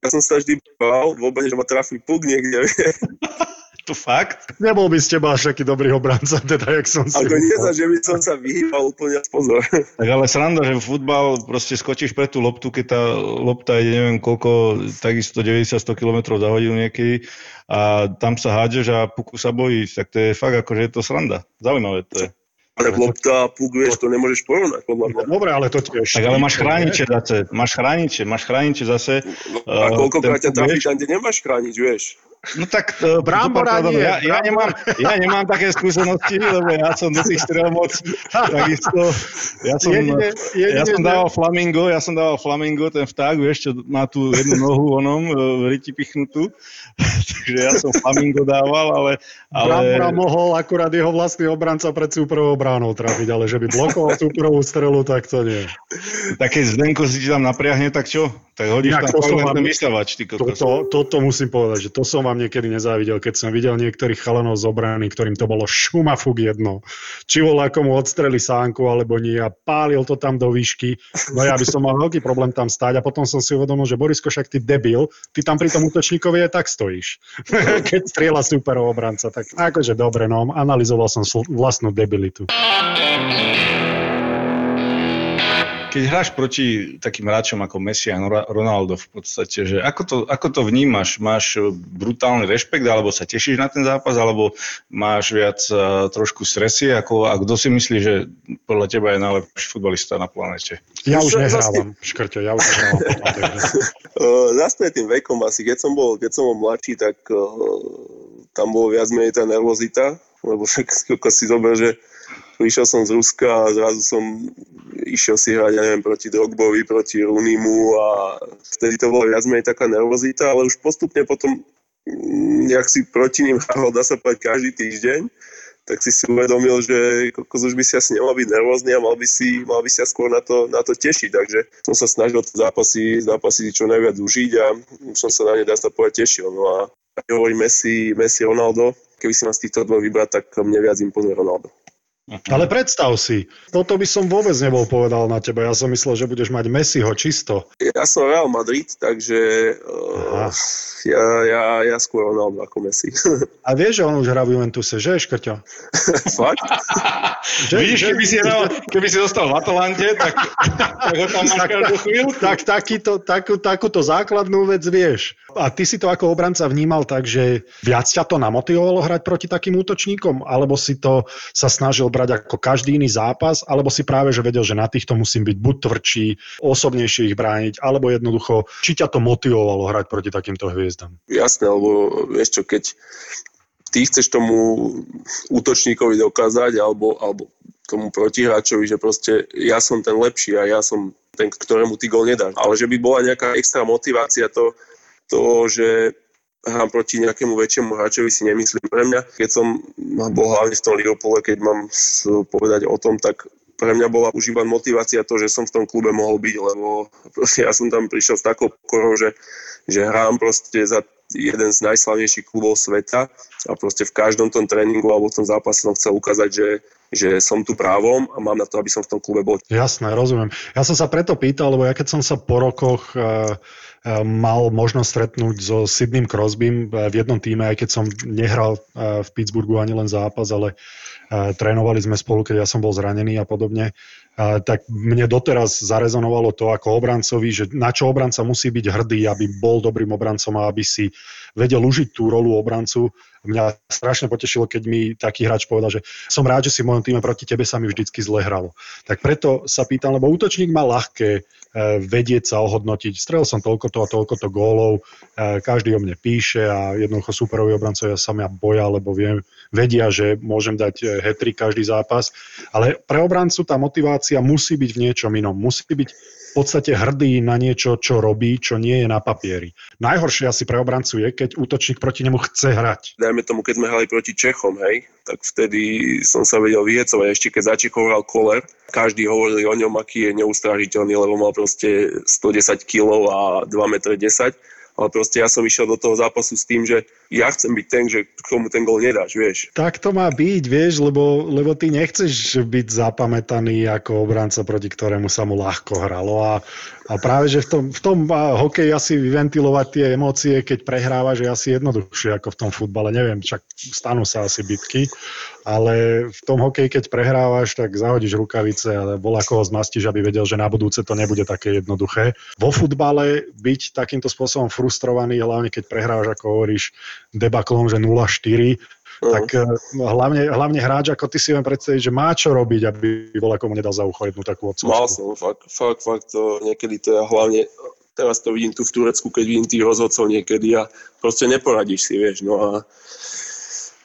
ja som sa vždy bál v obrane, že ma trafí puk niekde, To fakt? Nebol by z teba až taký dobrý obranca, teda, jak som si... Ako nie za, že by som sa vyhýbal úplne pozor. Tak ale sranda, že futbal proste skočíš pre tú loptu, keď tá lopta ide neviem koľko, takisto 90-100 km za hodinu niekedy a tam sa hádžeš a puku sa bojíš, tak to je fakt akože je to sranda. Zaujímavé to je. Ale lopta a puk, vieš, to nemôžeš porovnať, podľa mňa. Dobre, ale to tiež... Tak ale máš chrániče zase, máš chrániče, máš chrániče zase. No, a koľkokrát ťa trafí tam, kde nemáš chrániť, vieš. No tak uh, Brambora nie, ja, ja, nemám, ja nemám také skúsenosti, lebo ja som do tých strel moc takisto. Ja som, jedine, jedine, ja som dával flamingo, ja som dával flamingo, ten vták, vieš, čo má tu jednu nohu onom, v e, riti pichnutú. Takže ja som flamingo dával, ale... ale... Brambora mohol akurát jeho vlastný obranca pred súprovou bránou trafiť, ale že by blokoval súprovú strelu, tak to nie. Tak keď Zdenko si tam napriahne, tak čo? Tak hodíš Inak tam to ten vysavač, ty to, to, Toto musím povedať, že to som vám niekedy nezávidel, keď som videl niektorých chalanov z obrany, ktorým to bolo šumafuk jedno. Či bol ako mu odstreli sánku alebo nie a pálil to tam do výšky. No ja by som mal veľký problém tam stáť a potom som si uvedomil, že Borisko, však ty debil, ty tam pri tom útočníkovi aj tak stojíš. keď strieľa superov obranca, tak akože dobre, no, analyzoval som vlastnú debilitu keď hráš proti takým hráčom ako Messi a Ronaldo v podstate, že ako to, ako to vnímaš? Máš brutálny rešpekt, alebo sa tešíš na ten zápas, alebo máš viac uh, trošku stresy? Ako, a kto si myslí, že podľa teba je najlepší futbalista na planete? Ja už nehrávam, škrťo, ja už nehrávam. Zase tým vekom asi, keď som bol, keď som bol mladší, tak uh, tam bolo viac menej tá nervozita, lebo však si zober, že prišiel som z Ruska a zrazu som išiel si hrať, ja neviem, proti Drogbovi, proti Runimu a vtedy to bolo viac menej taká nervozita, ale už postupne potom, mm, jak si proti ním hral, dá sa povedať, každý týždeň, tak si si uvedomil, že kokos už by si asi nemal byť nervózny a mal by si, mal by si skôr na to, na to tešiť. Takže som sa snažil zápasy, zápasy čo najviac užiť a som sa na ne, dá sa povedať, tešil. No a keď hovorím Messi, Messi, Ronaldo, keby si ma z týchto dvoch vybrať, tak mne viac imponuje Ronaldo. Uh-huh. Ale predstav si, toto by som vôbec nebol povedal na teba. Ja som myslel, že budeš mať Messiho čisto. Ja som Real Madrid, takže uh, ja, ja, ja skôr Ronaldo ako Messi. A vieš, že on už hrá v Juventuse, že, Škrťo? Fakt? že, Vidíš, že... Keby, si hral, keby si zostal v Atalante, tak, tak ho tam máš každú chvíľku. Tak, takýto, takú, takúto základnú vec vieš. A ty si to ako obranca vnímal tak, že viac ťa to namotivovalo hrať proti takým útočníkom? Alebo si to sa snažil brať ako každý iný zápas, alebo si práve že vedel, že na týchto musím byť buď tvrdší, osobnejšie ich brániť, alebo jednoducho, či ťa to motivovalo hrať proti takýmto hviezdam? Jasné, lebo vieš čo, keď ty chceš tomu útočníkovi dokázať, alebo, alebo tomu protihráčovi, že proste ja som ten lepší a ja som ten, ktorému ty gol nedáš. Ale že by bola nejaká extra motivácia to, to že hrám proti nejakému väčšiemu hráčovi si nemyslím. Pre mňa, keď som bol hlavne v tom Liverpoole, keď mám povedať o tom, tak pre mňa bola už iba motivácia to, že som v tom klube mohol byť, lebo proste ja som tam prišiel s takou pokorou, že, že hrám proste za jeden z najslavnejších klubov sveta a proste v každom tom tréningu alebo v tom zápase som chcel ukázať, že, že som tu právom a mám na to, aby som v tom klube bol. Jasné, rozumiem. Ja som sa preto pýtal, lebo ja keď som sa po rokoch uh mal možnosť stretnúť so Sydneym Crosbym v jednom týme, aj keď som nehral v Pittsburghu ani len zápas, ale trénovali sme spolu, keď ja som bol zranený a podobne, tak mne doteraz zarezonovalo to ako obrancovi, že na čo obranca musí byť hrdý, aby bol dobrým obrancom a aby si vedel užiť tú rolu obrancu. Mňa strašne potešilo, keď mi taký hráč povedal, že som rád, že si v mojom týme proti tebe sa mi vždycky zle hralo. Tak preto sa pýtam, lebo útočník má ľahké vedieť sa ohodnotiť. Strel som toľko to a toľko to gólov, e, každý o mne píše a jednoducho superoví obrancovia sa mňa boja, lebo viem, vedia, že môžem dať e, hetrik každý zápas. Ale pre obrancu tá motivácia musí byť v niečom inom. Musí byť v podstate hrdý na niečo, čo robí, čo nie je na papieri. Najhoršie asi pre obrancu je, keď útočník proti nemu chce hrať. Dajme tomu, keď sme hrali proti Čechom, hej, tak vtedy som sa vedel vyhecovať. Ešte keď za Čechov hral Koller, každý hovoril o ňom, aký je neustrážiteľný, lebo mal proste 110 kg a 2,10 m ale proste ja som išiel do toho zápasu s tým, že ja chcem byť ten, že k ten gol nedáš, vieš. Tak to má byť, vieš, lebo, lebo ty nechceš byť zapamätaný ako obranca, proti ktorému sa mu ľahko hralo a, a práve, že v tom, v tom hokeji asi vyventilovať tie emócie, keď prehrávaš, je asi jednoduchšie ako v tom futbale. Neviem, však stanú sa asi bitky, ale v tom hokeji, keď prehrávaš, tak zahodíš rukavice a bola koho zmastíš, aby vedel, že na budúce to nebude také jednoduché. Vo futbale byť takýmto spôsobom frustrovaný, hlavne keď prehrávaš, ako hovoríš, debaklom, že 0-4, Uh-huh. Tak eh, hlavne, hlavne hráč, ako ty si viem predstaviť, že má čo robiť, aby bola komu nedal za ucho jednu takú odcovskú. Mal som, fakt, fakt, fakt, to, niekedy to je hlavne, teraz to vidím tu v Turecku, keď vidím tých rozhodcov niekedy a proste neporadíš si, vieš, no a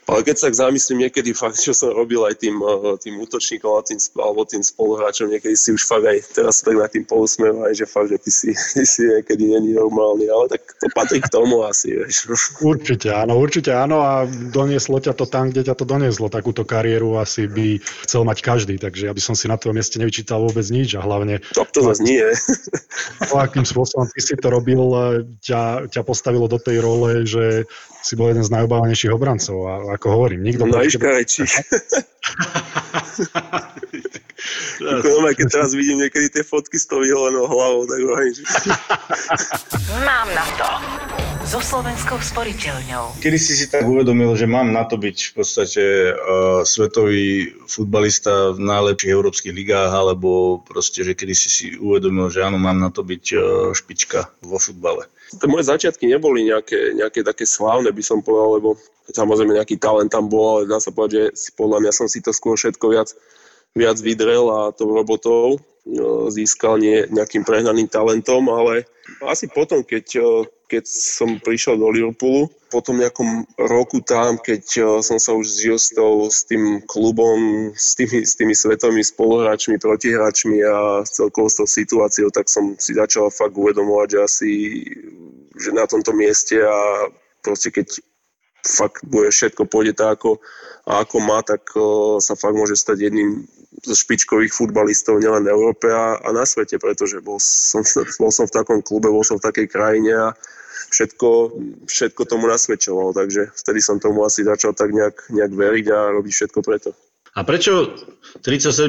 ale keď sa tak zamyslím niekedy fakt, čo som robil aj tým, eh, tým útočníkom a tým, alebo tým spoluhráčom, niekedy si už fakt aj teraz tak na tým pousmievaj, že fakt, že ty si, ty si niekedy není normálny, ale tak to patrí k tomu asi, vieš. Určite áno, určite áno a donieslo ťa to tam, kde ťa to donieslo. Takúto kariéru asi by chcel mať každý, takže ja by som si na tvojom mieste nevyčítal vôbec nič a hlavne... To, to zase nie. To, akým spôsobom ty si to robil, eh, ťa, ťa postavilo do tej role, že si bol jeden z najobávanejších obrancov a ako hovorím, nikto... No iškarečí. Ako keď teraz vidím niekedy tie fotky s tou vyholenou hlavou, tak hovorím, že... Mám na to so Slovenskou sporiteľňou. Kedy si si tak uvedomil, že mám na to byť v podstate uh, svetový futbalista v najlepších európskych ligách, alebo proste, že kedy si si uvedomil, že áno, mám na to byť uh, špička vo futbale? Tie moje začiatky neboli nejaké, nejaké také slávne, by som povedal, lebo samozrejme nejaký talent tam bol, ale dá sa povedať, že podľa mňa som si to skôr všetko viac, viac vydrel a tou robotou získal nie nejakým prehnaným talentom, ale asi potom, keď, keď som prišiel do Liverpoolu, po tom nejakom roku tam, keď som sa už zžil s, tou, s tým klubom, s tými, s tými svetovými spoluhráčmi, protihráčmi a s celkovou s tou situáciou, tak som si začal fakt uvedomovať, že asi že na tomto mieste a proste keď fakt bude všetko pôjde tak, ako, ako má, tak sa fakt môže stať jedným zo špičkových futbalistov nielen v Európe a, a na svete, pretože bol som, bol som v takom klube, bol som v takej krajine a všetko, všetko tomu nasvedčovalo, takže vtedy som tomu asi začal tak nejak, nejak veriť a robiť všetko preto. A prečo 37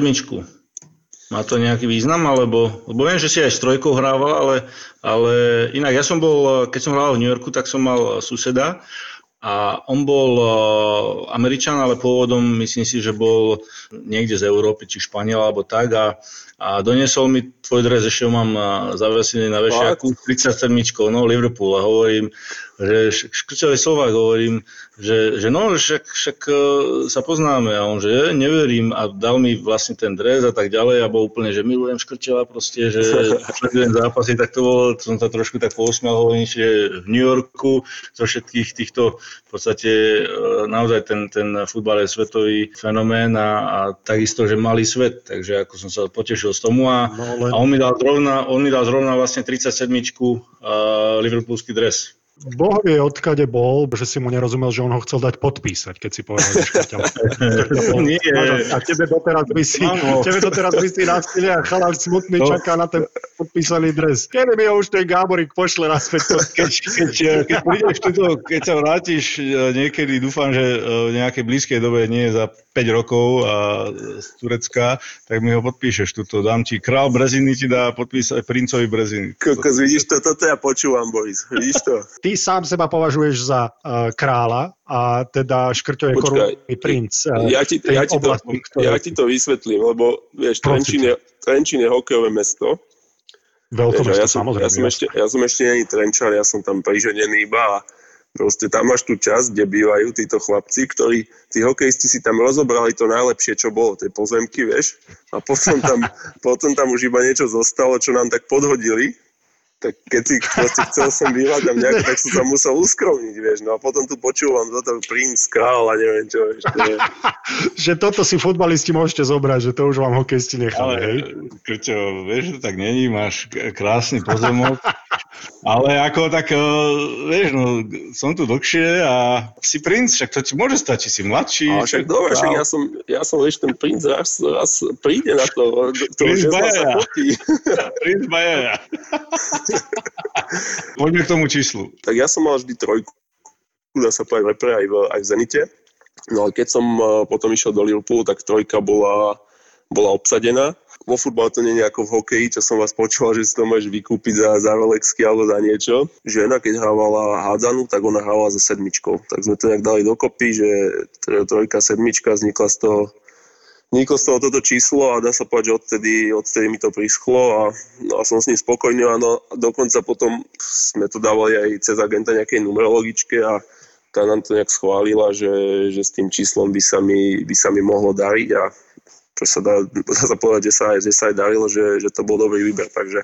má to nejaký význam, alebo, lebo viem, že si aj s trojkou hrával, ale, ale inak ja som bol, keď som hral v New Yorku, tak som mal suseda a on bol uh, Američan, ale pôvodom myslím si, že bol niekde z Európy, či Španiel alebo tak. A, a doniesol mi tvoj dres, ešte ho mám zavesený na vešiaku, 37 no Liverpool a hovorím, že škrčový Slovák hovorím, že, že no, však, však e, sa poznáme. A on, že neverím. A dal mi vlastne ten dres a tak ďalej. A bol úplne, že milujem Škrčela proste, že sledujem zápasy, tak to bolo, som sa trošku tak pousmial, hovorím, že v New Yorku zo všetkých týchto v podstate e, naozaj ten, ten futbal je svetový fenomén a, a takisto, že malý svet, takže ako som sa potešil z tomu a, no, len... a on, mi dal zrovna, on mi dal zrovna vlastne 37 uh, liverpoolský dres. Boh vie, odkade bol, že si mu nerozumel, že on ho chcel dať podpísať, keď si povedal, že škrťal. Nie. A tebe doteraz vysí, tebe doteraz vysí na stile a chalán smutný no. čaká na ten podpísaný dres. Kedy mi ho už ten Gáborík pošle na svet? Keď, keď, keď prídeš tuto, keď sa vrátiš e, niekedy, dúfam, že e, v nejakej blízkej dobe, nie za 5 rokov a z Turecka, tak mi ho podpíšeš tuto. Dám ti král Breziny, ti dá podpísať princovi Breziny. Kokos, vidíš to, toto ja počúvam, Boris. Vidíš to? ty sám seba považuješ za uh, kráľa a teda Škrťo je korunný princ uh, ja ti, ja, ti oblasti, to, ktoré... ja ti to vysvetlím, lebo vieš, Trenčín je, Trenčín je hokejové mesto. Veľké mesto, ja som, samozrejme. Ja som, ešte, ja som ešte není Trenčan, ja som tam priženený iba a proste tam máš tú časť, kde bývajú títo chlapci, ktorí, tí hokejisti si tam rozobrali to najlepšie, čo bolo, tie pozemky, vieš, a potom tam, potom tam už iba niečo zostalo, čo nám tak podhodili tak keď si proste chcel som bývať tam nejak, tak som sa musel uskromniť, vieš. No a potom tu počúvam toto princ, král a neviem čo, vieš. To je... že toto si futbalisti môžete zobrať, že to už vám hokejisti nechali, Ale, hej? Krťo, vieš, že to tak není, máš krásny pozemok, ale ako tak, eh, vieš, no, som tu dlhšie a si princ, však to ti môže stať, či si mladší. A však dobre, však ja som, ja som, vieš, ten princ raz, raz príde na to, to Princ sa potí. Princ Bajaja. Poďme k tomu číslu. tak ja som mal vždy trojku, dá sa povedať, repre aj v, aj v Zenite. No ale keď som uh, potom išiel do Liverpoolu, tak trojka bola, bola obsadená. Vo futbale to nie je ako v hokeji, čo som vás počúval, že si to môžeš vykúpiť za, za Rolexky alebo za niečo. Žena, keď hrávala hádzanú, tak ona hrávala za sedmičkou. Tak sme to nejak dali dokopy, že tro- trojka, sedmička, vznikla z toho Vzniklo z toho toto číslo a dá sa povedať, že odtedy, odtedy mi to prischlo a, no a som s ním spokojný. A dokonca potom sme to dávali aj cez agenta nejakej numerologičke a tá nám to nejak schválila, že, že s tým číslom by sa mi, by sa mi mohlo dariť a čo sa dá, dá sa povedať, že sa, aj- že sa aj darilo, že, že to bol dobrý výber. Takže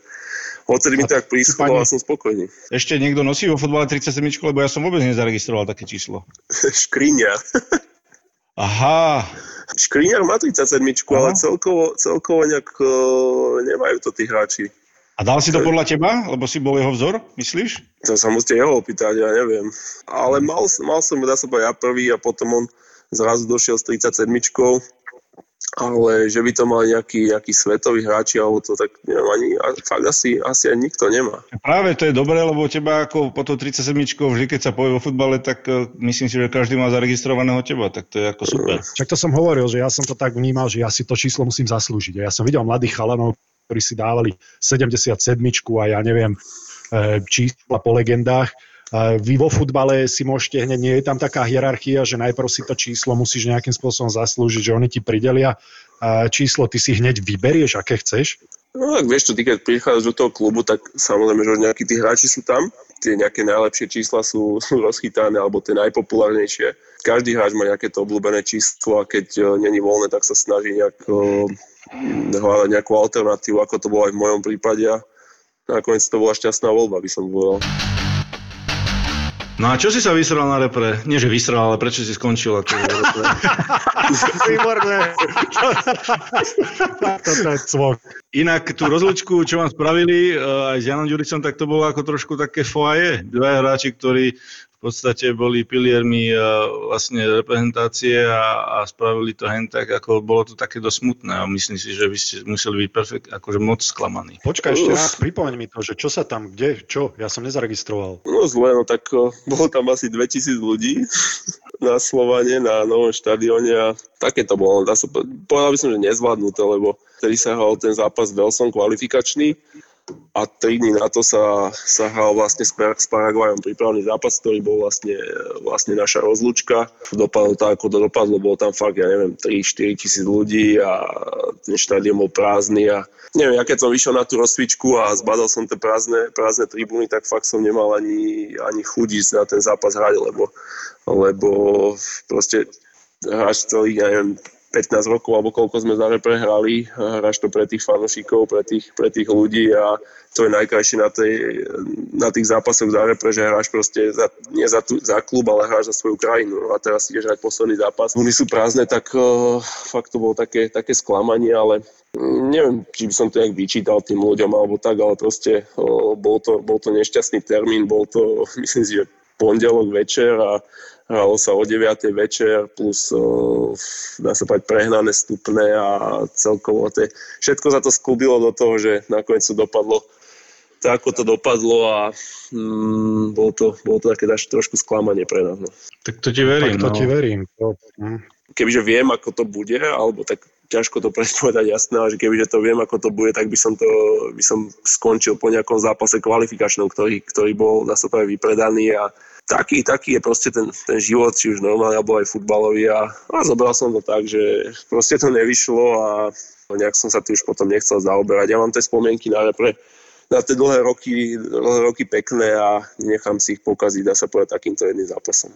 odtedy mi to tak prischlo a som spokojný. Ešte niekto nosí vo fotbale 37, lebo ja som vôbec nezaregistroval také číslo. Škriňar. Aha, Škriňar má 37, ale celkovo, celkovo nejak uh, nemajú to tí hráči. a dal si to podľa teba, lebo si bol jeho vzor, myslíš? To sa musíte jeho opýtať, ja neviem. Ale mal, mal som, dá sa povedať, ja prvý a potom on zrazu došiel s 37 ale že by to mal nejaký, nejaký svetový hráči, alebo to tak neviem, ani, fakt asi, asi aj nikto nemá. Práve to je dobré, lebo teba ako po to 37 vždy, keď sa povie vo futbale, tak eh, myslím si, že každý má zaregistrovaného teba, tak to je ako super. Však to som hovoril, že ja som to tak vnímal, že ja si to číslo musím zaslúžiť. Ja som videl mladých chalanov, ktorí si dávali 77 a ja neviem, e, čísla po legendách. Vy vo futbale si môžete hneď, nie je tam taká hierarchia, že najprv si to číslo musíš nejakým spôsobom zaslúžiť, že oni ti pridelia číslo, ty si hneď vyberieš, aké chceš. No tak vieš čo, ty keď prichádzaš do toho klubu, tak samozrejme, že nejakí tí hráči sú tam, tie nejaké najlepšie čísla sú, sú rozchytané, alebo tie najpopulárnejšie. Každý hráč má nejaké to obľúbené číslo a keď uh, není voľné, tak sa snaží nejak uh, hľadať nejakú alternatívu, ako to bolo aj v mojom prípade a nakoniec to bola šťastná voľba, by som povedal. No a čo si sa vysral na repre? Nie, že vysral, ale prečo si skončil ako repre? Výborné. Toto je cvok. Inak tú rozlučku, čo vám spravili eh, aj s Janom Ďuricom, tak to bolo ako trošku také foaje. Dvaja hráči, ktorí podstate boli piliermi eh, vlastne reprezentácie a, a spravili to hen tak, ako bolo to také dosť smutné a myslím si, že vy ste museli byť perfekt, akože moc sklamaní. Počkaj ešte raz, pripomeň mi to, že čo sa tam, kde, čo? Ja som nezaregistroval. No zle, no tak uh, bolo tam asi 2000 ľudí na Slovane, na novom štadióne a také to bolo. Dá sa, po- povedal by som, že nezvládnuté, lebo vtedy sa hral ten zápas Velsom kvalifikačný a tri dní na to sa, sa hral vlastne s, s Paraguajom prípravný zápas, ktorý bol vlastne, vlastne naša rozlúčka. Dopadlo to, ako to dopadlo, bolo tam fakt, ja neviem, 3-4 tisíc ľudí a ten štadión bol prázdny a neviem, ja keď som vyšiel na tú rozcvičku a zbadal som tie prázdne, prázdne tribúny, tak fakt som nemal ani, ani chuť na ten zápas hrať, lebo, lebo proste hráš celých, ja neviem, 15 rokov, alebo koľko sme za repre hráš to pre tých fanošikov, pre tých, pre tých ľudí a to je najkrajšie na, tej, na tých zápasoch za repre, že hráš proste za, nie za, tú, za klub, ale hráš za svoju krajinu. No a teraz ideš hrať posledný zápas. Oni sú prázdne, tak uh, fakt to bolo také, také sklamanie, ale mm, neviem, či by som to nejak vyčítal tým ľuďom alebo tak, ale proste uh, bol, to, bol to nešťastný termín, bol to, myslím si, že pondelok večer a hralo sa o 9. večer plus, dá sa povedať, prehnané stupné a celkovo tie, všetko sa to sklubilo do toho, že nakoniec to dopadlo tak, ako to dopadlo a mm, bolo, to, bolo to také až trošku sklamanie pre nás. No. Tak to ti verím. Tak to no. ti verím. To, hm. Kebyže viem, ako to bude, alebo tak ťažko to predpovedať jasné, ale že kebyže to viem, ako to bude, tak by som to by som skončil po nejakom zápase kvalifikačnom, ktorý, ktorý bol na sope vypredaný a taký, taký je proste ten, ten život, či už normálny, alebo aj futbalový a, a zobral som to tak, že proste to nevyšlo a nejak som sa tým už potom nechcel zaoberať. Ja mám tie spomienky na repre na tie dlhé roky, dlhé roky pekné a nechám si ich pokaziť, dá sa povedať, takýmto jedným zápasom.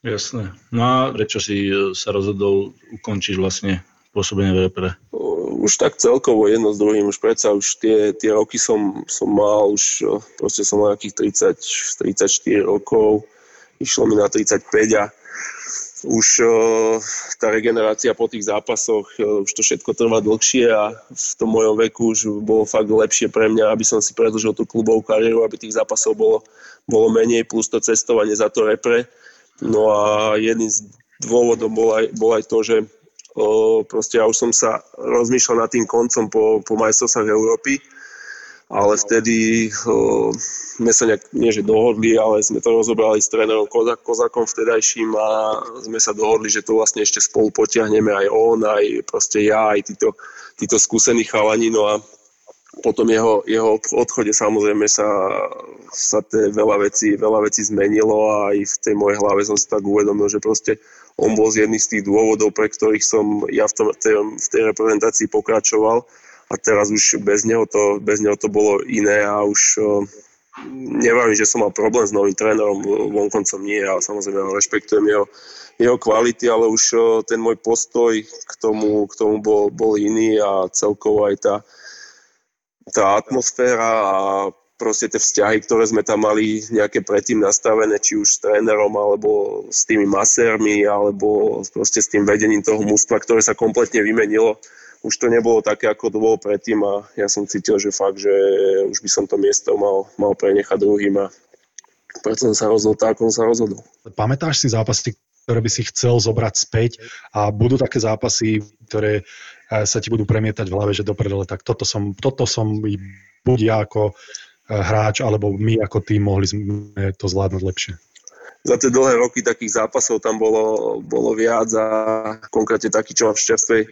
Jasné. No a prečo si e, sa rozhodol ukončiť vlastne pôsobenie v repre? Už tak celkovo jedno s druhým, už predsa už tie, tie roky som, som mal, už proste som mal nejakých 30, 34 rokov, išlo mi na 35 a už tá regenerácia po tých zápasoch, už to všetko trvá dlhšie a v tom mojom veku už bolo fakt lepšie pre mňa, aby som si predlžil tú klubovú kariéru, aby tých zápasov bolo, bolo menej, plus to cestovanie za to repre. No a jedným z dôvodom bol aj, bol aj to, že o, proste ja už som sa rozmýšľal nad tým koncom po, po majstrovstvách Európy, ale vtedy o, sme sa nejak, nie že dohodli, ale sme to rozobrali s trénerom Kozak, Kozakom vtedajším a sme sa dohodli, že to vlastne ešte spolu potiahneme aj on, aj proste ja, aj títo, títo skúsení chalani, no a potom jeho, jeho odchode samozrejme sa, sa te veľa vecí, veľa vecí zmenilo a aj v tej mojej hlave som si tak uvedomil, že proste on bol z jedných z tých dôvodov, pre ktorých som ja v, tom, v tej reprezentácii pokračoval. A teraz už bez neho to, bez neho to bolo iné a už neviem, že som mal problém s novým trénerom, vonkoncom nie a samozrejme rešpektujem jeho, jeho kvality, ale už ten môj postoj k tomu, k tomu bol, bol iný a celkovo aj tá, tá atmosféra a proste tie vzťahy, ktoré sme tam mali nejaké predtým nastavené, či už s trénerom, alebo s tými masérmi, alebo proste s tým vedením toho mústva, ktoré sa kompletne vymenilo. Už to nebolo také, ako to bolo predtým a ja som cítil, že fakt, že už by som to miesto mal, mal prenechať druhým a preto som sa rozhodol tak, som sa rozhodol. Pamätáš si zápasy, ktoré by si chcel zobrať späť a budú také zápasy, ktoré sa ti budú premietať v hlave, že do tak toto som, toto som buď ja ako hráč, alebo my ako tým mohli sme to zvládnuť lepšie. Za tie dlhé roky takých zápasov tam bolo, bolo viac a konkrétne taký, čo mám v čerstvej,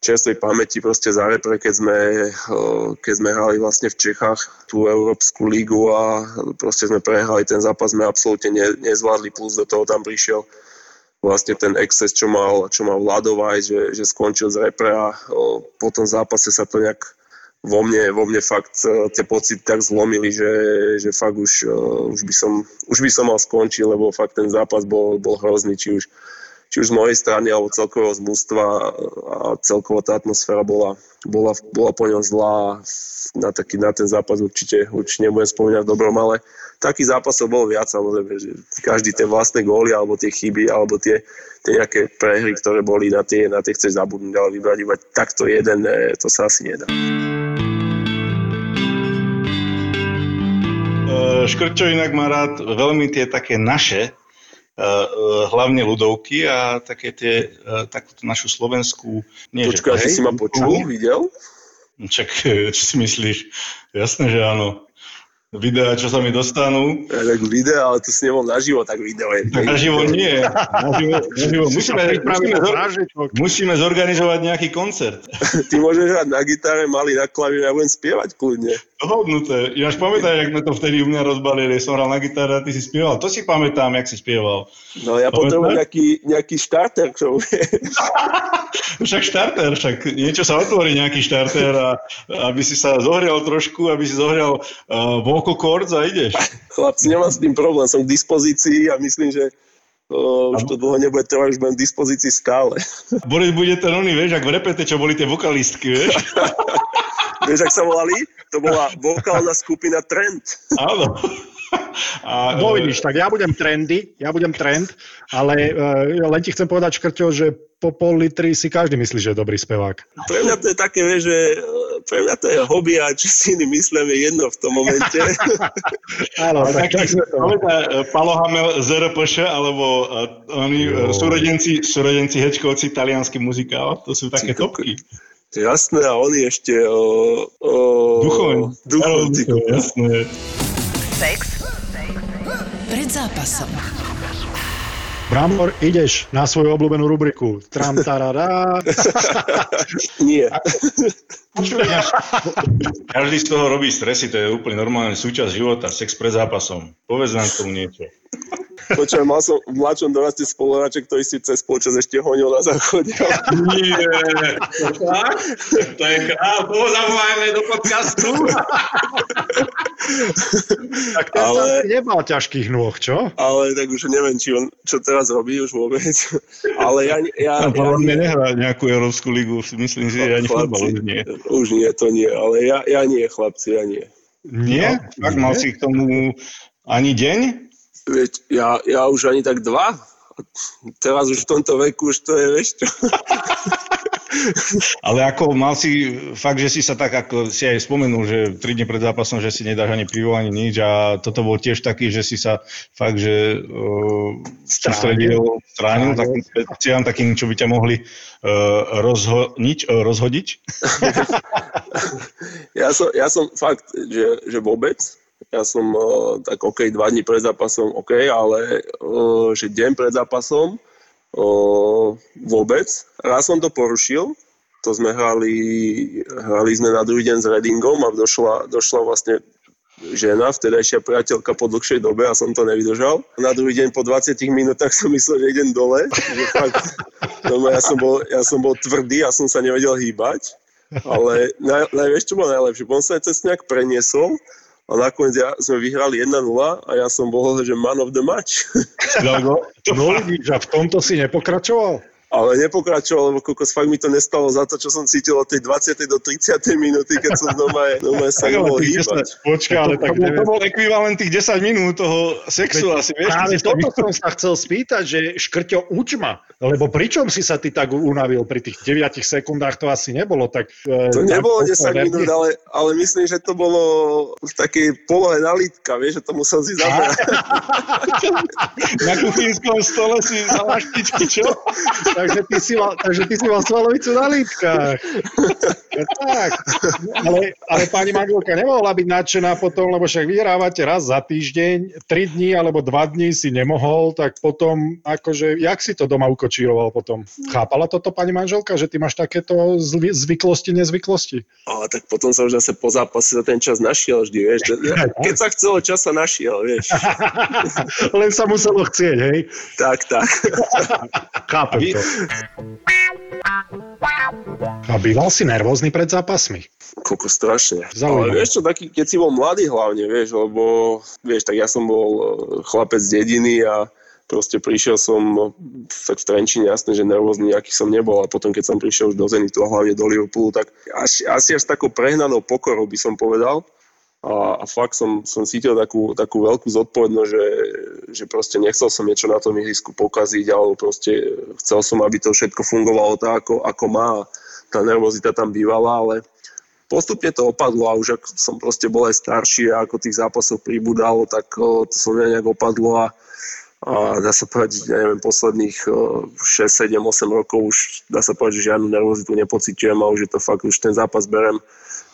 čerstvej pamäti proste za repre, keď sme, e, keď sme hrali vlastne v Čechách tú Európsku lígu a proste sme prehrali ten zápas, sme absolútne ne, nezvládli, plus do toho tam prišiel vlastne ten exces, čo mal, čo mal Vladovaj, že, že skončil z repre a po tom zápase sa to nejak vo mne, vo mne fakt uh, tie pocity tak zlomili, že, že fakt už, uh, už, by som, už by som mal skončiť, lebo fakt ten zápas bol, bol hrozný, či už, či už z mojej strany, alebo celkovo z mústva a celkovo tá atmosféra bola, bola, bola po ňom zlá. Na, taký, na ten zápas určite, určite nebudem spomínať dobrom, ale taký zápasov bolo viac samozrejme, že každý tie vlastné góly alebo tie chyby alebo tie, tie nejaké prehry, ktoré boli na tie, na tie chceš zabudnúť, ale vybrať iba takto jeden, to sa asi nedá. Škrčo inak má rád veľmi tie také naše hlavne ľudovky a také tie, eh, takúto našu slovenskú... Nie, Počkaj, že, hej, si ma počul, videl? Čak, čo si myslíš? Jasné, že áno videá, čo sa mi dostanú. Ja, tak videá, ale to si nebol naživo, tak video je. Tak naživo nie. Naživo, naživo. Musíme, musíme, musíme zorganizovať nejaký koncert. Ty môžeš hrať na gitare, mali na klavír, ja budem spievať kľudne. Dohodnuté. Ináč pamätaj, jak sme to vtedy u mňa rozbalili, som hral na gitare a ty si spieval. To si pamätám, jak si spieval. No ja potrebujem nejaký, nejaký štarter, čo však štarter, však niečo sa otvorí, nejaký štarter a aby si sa zohrial trošku, aby si zohrial uh, vocal cords a ideš. Chlapci, nemám s tým problém, som k dispozícii a myslím, že uh, už to dlho nebude trvať, už budem k dispozícii stále. Boris bude ten oný, vieš, ak v repete, čo boli tie vokalistky, vieš? vieš, ak sa volali? To bola vokálna skupina Trend. Áno. A, no vidíš, tak ja budem trendy, ja budem trend, ale uh, len ti chcem povedať, Škrťo, že po pol litri si každý myslí, že je dobrý spevák. Pre mňa to je také, vieš, že pre mňa to je hobby a čo si iní myslím je jedno v tom momente. Áno, tak, tak, tak e, Palo Hamel z RPŠ, alebo uh, oni súrodenci, súrodenci Hečkovci, talianský muzikál, to sú také topky. Jasné, a oni ešte... O, o, duchoň. Duchoň, jasné. Sex pred zápasom. Bramor, ideš na svoju obľúbenú rubriku. Tram, tarara. Nie. Každý z toho robí stresy, to je úplne normálne súčasť života, sex pred zápasom. Povedz nám k tomu niečo. Počujem, mal som v mladšom doraste spoluhráča, ktorý si cez počas ešte honil na záchode. Nie? To je král, zavolajme do podcastu. Tak ten ale... nemal ťažkých nôh, čo? Ale tak už neviem, či on čo teraz robí už vôbec. Ale ja... ja, ja, ja ja nehrá nejakú Európsku ligu, myslím že ani futbal už nie. Už nie, to nie, ale ja, ja nie, chlapci, ja nie. Nie? No, tak mal si k tomu ani deň? Veď ja, ja už ani tak dva. Teraz už v tomto veku už to je, vieš čo. Ale ako mal si fakt, že si sa tak, ako si aj spomenul, že 3 dní pred zápasom, že si nedáš ani pivo, ani nič a toto bol tiež taký, že si sa fakt, že uh, sústredil, stránil takým speciálom, takým, čo by ťa mohli uh, rozho- nič, uh, rozhodiť? ja, som, ja som fakt, že, že vôbec, ja som uh, tak OK, dva dní pred zápasom OK, ale uh, že deň pred zápasom uh, vôbec. Raz som to porušil, to sme hrali, hrali sme na druhý deň s Redingom a došla, došla vlastne žena, vtedajšia priateľka po dlhšej dobe a som to nevydržal. Na druhý deň po 20 minútach som myslel, že idem dole. Že fakt, no, ja, som bol, ja som bol tvrdý a som sa nevedel hýbať. Ale naj, najvieš, čo bolo najlepšie? On sa cez nejak preniesol a nakoniec ja, sme vyhrali 1-0 a ja som bol, že man of the match. No, no, no vidíš, a v tomto si nepokračoval? Ale nepokračoval, lebo kokos fakt mi to nestalo za to, čo som cítil od tej 20. do 30. minúty, keď som doma, doma sa nemohol hýbať. Počkaj, ale tak to, to bol ekvivalent tých 10 minút toho sexu Veď, asi, vieš? Práve toto som sa chcel spýtať, že Škrťo, uč ma, lebo pričom si sa ty tak unavil pri tých 9 sekundách, to asi nebolo tak... E, to tak nebolo 10 minút, ale, ale myslím, že to bolo v takej polohe nalítka, vieš, že to musel si zabrať. Na kuchynskom stole si zalaštičky, čo? Takže ty si mal, takže ty si mal svalovicu na lítkach. tak. Ale, ale pani manželka nemohla byť nadšená potom, lebo však vyhrávate raz za týždeň, tri dní alebo dva dní si nemohol, tak potom akože, jak si to doma ukočíroval potom? Chápala toto pani manželka, že ty máš takéto zvyklosti, nezvyklosti? A tak potom sa už zase po zápase za ten čas našiel vždy, vieš. Keď sa chcelo, čas sa našiel, vieš. Len sa muselo chcieť, hej? Tak, tak. Chápem to. A býval si nervózny pred zápasmi? Koľko strašne. Zaujímavé. Ale vieš čo, taký, keď si bol mladý hlavne, vieš, lebo vieš, tak ja som bol e, chlapec z dediny a proste prišiel som tak v Trenčine, jasné, že nervózny nejaký som nebol a potom keď som prišiel už do Zenitu a hlavne do Liverpoolu, tak asi, asi až takou prehnanou pokorou by som povedal, a, a fakt som, som cítil takú, takú veľkú zodpovednosť, že, že proste nechcel som niečo na tom ihrisku pokaziť, alebo proste chcel som, aby to všetko fungovalo tak, ako, ako má. Tá nervozita tam bývala, ale postupne to opadlo a už ak som proste bol aj starší a ako tých zápasov pribudalo, tak to som nejak opadlo a, a dá sa povedať, ja neviem, posledných 6, 7, 8 rokov už dá sa povedať, že žiadnu nervozitu nepociťujem a už je to fakt, už ten zápas berem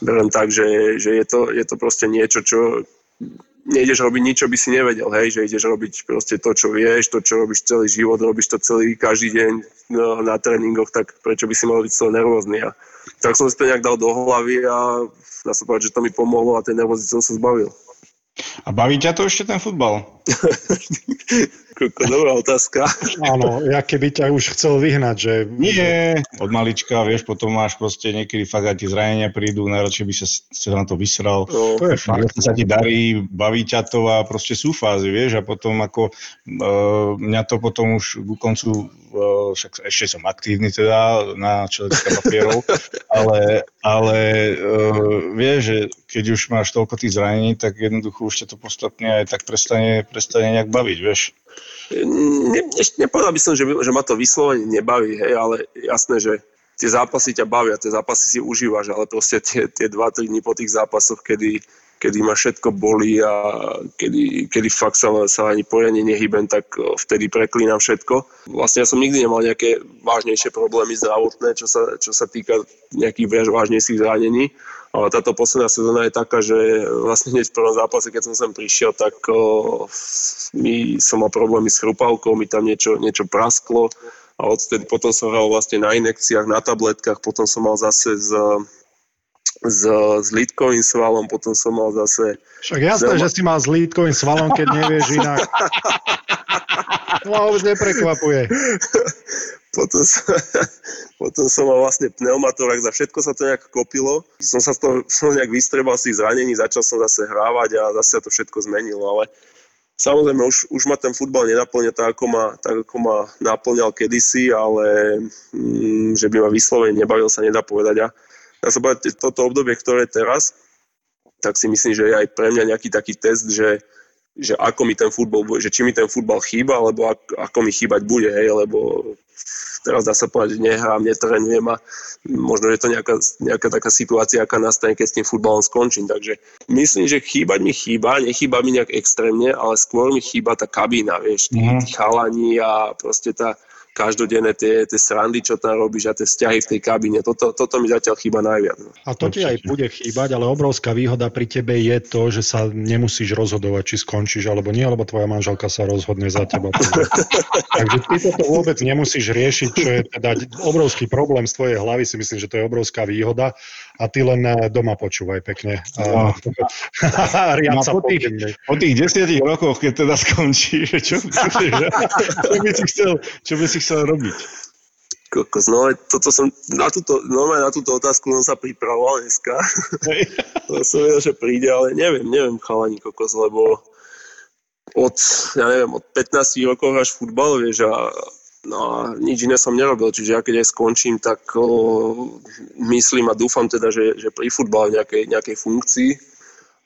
berem tak, že, že je, to, je to proste niečo, čo nejdeš robiť nič, čo by si nevedel, hej, že ideš robiť proste to, čo vieš, to, čo robíš celý život, robíš to celý, každý deň no, na tréningoch, tak prečo by si mal byť celý nervózny. A tak som si to nejak dal do hlavy a dá sa povedať, že to mi pomohlo a tej nervozity som sa zbavil. A baví ťa to ešte ten futbal? Dobrá otázka. Áno, ja keby ťa už chcel vyhnať, že... Nie, od malička, vieš, potom máš proste niekedy fakt aj tie zranenia prídu, najradšej by sa, sa na to vysral. No, to je fakt. sa ti darí, baví ťa to a proste sú fázy, vieš, a potom ako uh, mňa to potom už ku koncu, uh, však ešte som aktívny teda na človecká papierov, ale, ale uh, vieš, že keď už máš toľko tých zranení, tak jednoducho už ťa to postupne aj tak prestane, prestane nejak baviť, vieš? Ne, ešte nepovedal by som, že, že ma to vyslovene nebaví, hej, ale jasné, že tie zápasy ťa bavia, tie zápasy si užívaš, ale proste tie, tie 2-3 dní po tých zápasoch, kedy, kedy ma všetko bolí a kedy, kedy fakt sa, sa ani poriadne nehybem, tak vtedy preklínam všetko. Vlastne ja som nikdy nemal nejaké vážnejšie problémy zdravotné, čo sa, čo sa týka nejakých vážnejších zranení. Ale táto posledná sezóna je taká, že vlastne hneď v prvom zápase, keď som sem prišiel, tak o, my, som mal problémy s chrupavkou, mi tam niečo, niečo prasklo a odtedy potom som hral vlastne na inekciách, na tabletkách, potom som mal zase z, s, s lítkovým svalom, potom som mal zase... Však jasné, Doma- že si mal s lítkovým svalom, keď nevieš inak. To ma vôbec neprekvapuje. Potom som, potom som mal vlastne pneumatorák, za všetko sa to nejak kopilo. Som sa z toho som nejak vystrebal z tých zranení, začal som zase hrávať a zase sa to všetko zmenilo, ale samozrejme už, už ma ten futbal nenaplňa tak, ako ma, tak, ako ma naplňal kedysi, ale mm, že by ma vyslovene nebavil sa nedá povedať. A ja sa povedať, toto obdobie, ktoré je teraz, tak si myslím, že je aj pre mňa nejaký taký test, že, že ako mi ten futbal bude, že či mi ten futbal chýba, alebo ako, ako mi chýbať bude, hej, lebo teraz dá sa povedať, že nehrám, netrenujem a možno je to nejaká, nejaká taká situácia, aká nastane, keď s tým futbalom skončím. Takže myslím, že chýbať mi chýba, nechýba mi nejak extrémne, ale skôr mi chýba tá kabína, vieš, tí, Mhm. tí chalani a proste tá každodenné tie, tie srandy, čo tam robíš a tie vzťahy v tej kabíne. Toto, toto mi zatiaľ chýba najviac. A to ti aj bude chýbať, ale obrovská výhoda pri tebe je to, že sa nemusíš rozhodovať, či skončíš alebo nie, lebo tvoja manželka sa rozhodne za teba. Takže ty toto vôbec nemusíš riešiť, čo je teda obrovský problém z tvojej hlavy, si myslím, že to je obrovská výhoda a ty len eh, doma počúvaj pekne. No, sa po tých-. Po tých desiatich rokoch, keď teda skončí, že čo, čo, by si chcel, čo by si chcel robiť? Kokos, no ale toto som, na túto, normálne na túto otázku som sa pripravoval dneska. Hej. To som vedel, že príde, ale neviem, neviem chalani kokos, lebo od, ja neviem, od 15 rokov hráš futbal, vieš, a, no a nič iné som nerobil, čiže ja keď aj skončím, tak o, myslím a dúfam teda, že, že pri futbale v nejakej, nejakej funkcii,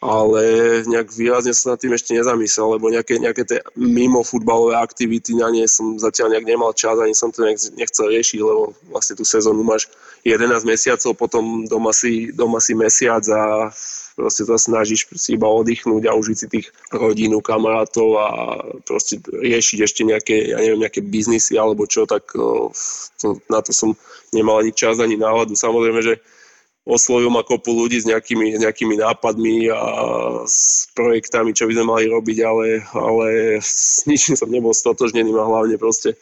ale nejak výrazne som nad tým ešte nezamyslel, lebo nejaké, nejaké tie mimo futbalové aktivity na ne som zatiaľ nejak nemal čas, ani som to nechcel riešiť, lebo vlastne tú sezónu máš 11 mesiacov, potom doma si, doma si mesiac a proste sa snažíš si iba oddychnúť a užiť si tých rodinu, kamarátov a proste riešiť ešte nejaké, ja neviem, nejaké biznisy alebo čo, tak to, na to som nemal ani čas, ani náladu. Samozrejme, že oslovil ma kopu ľudí s nejakými, nejakými nápadmi a s projektami, čo by sme mali robiť, ale, ale s ničím som nebol stotožnený a hlavne proste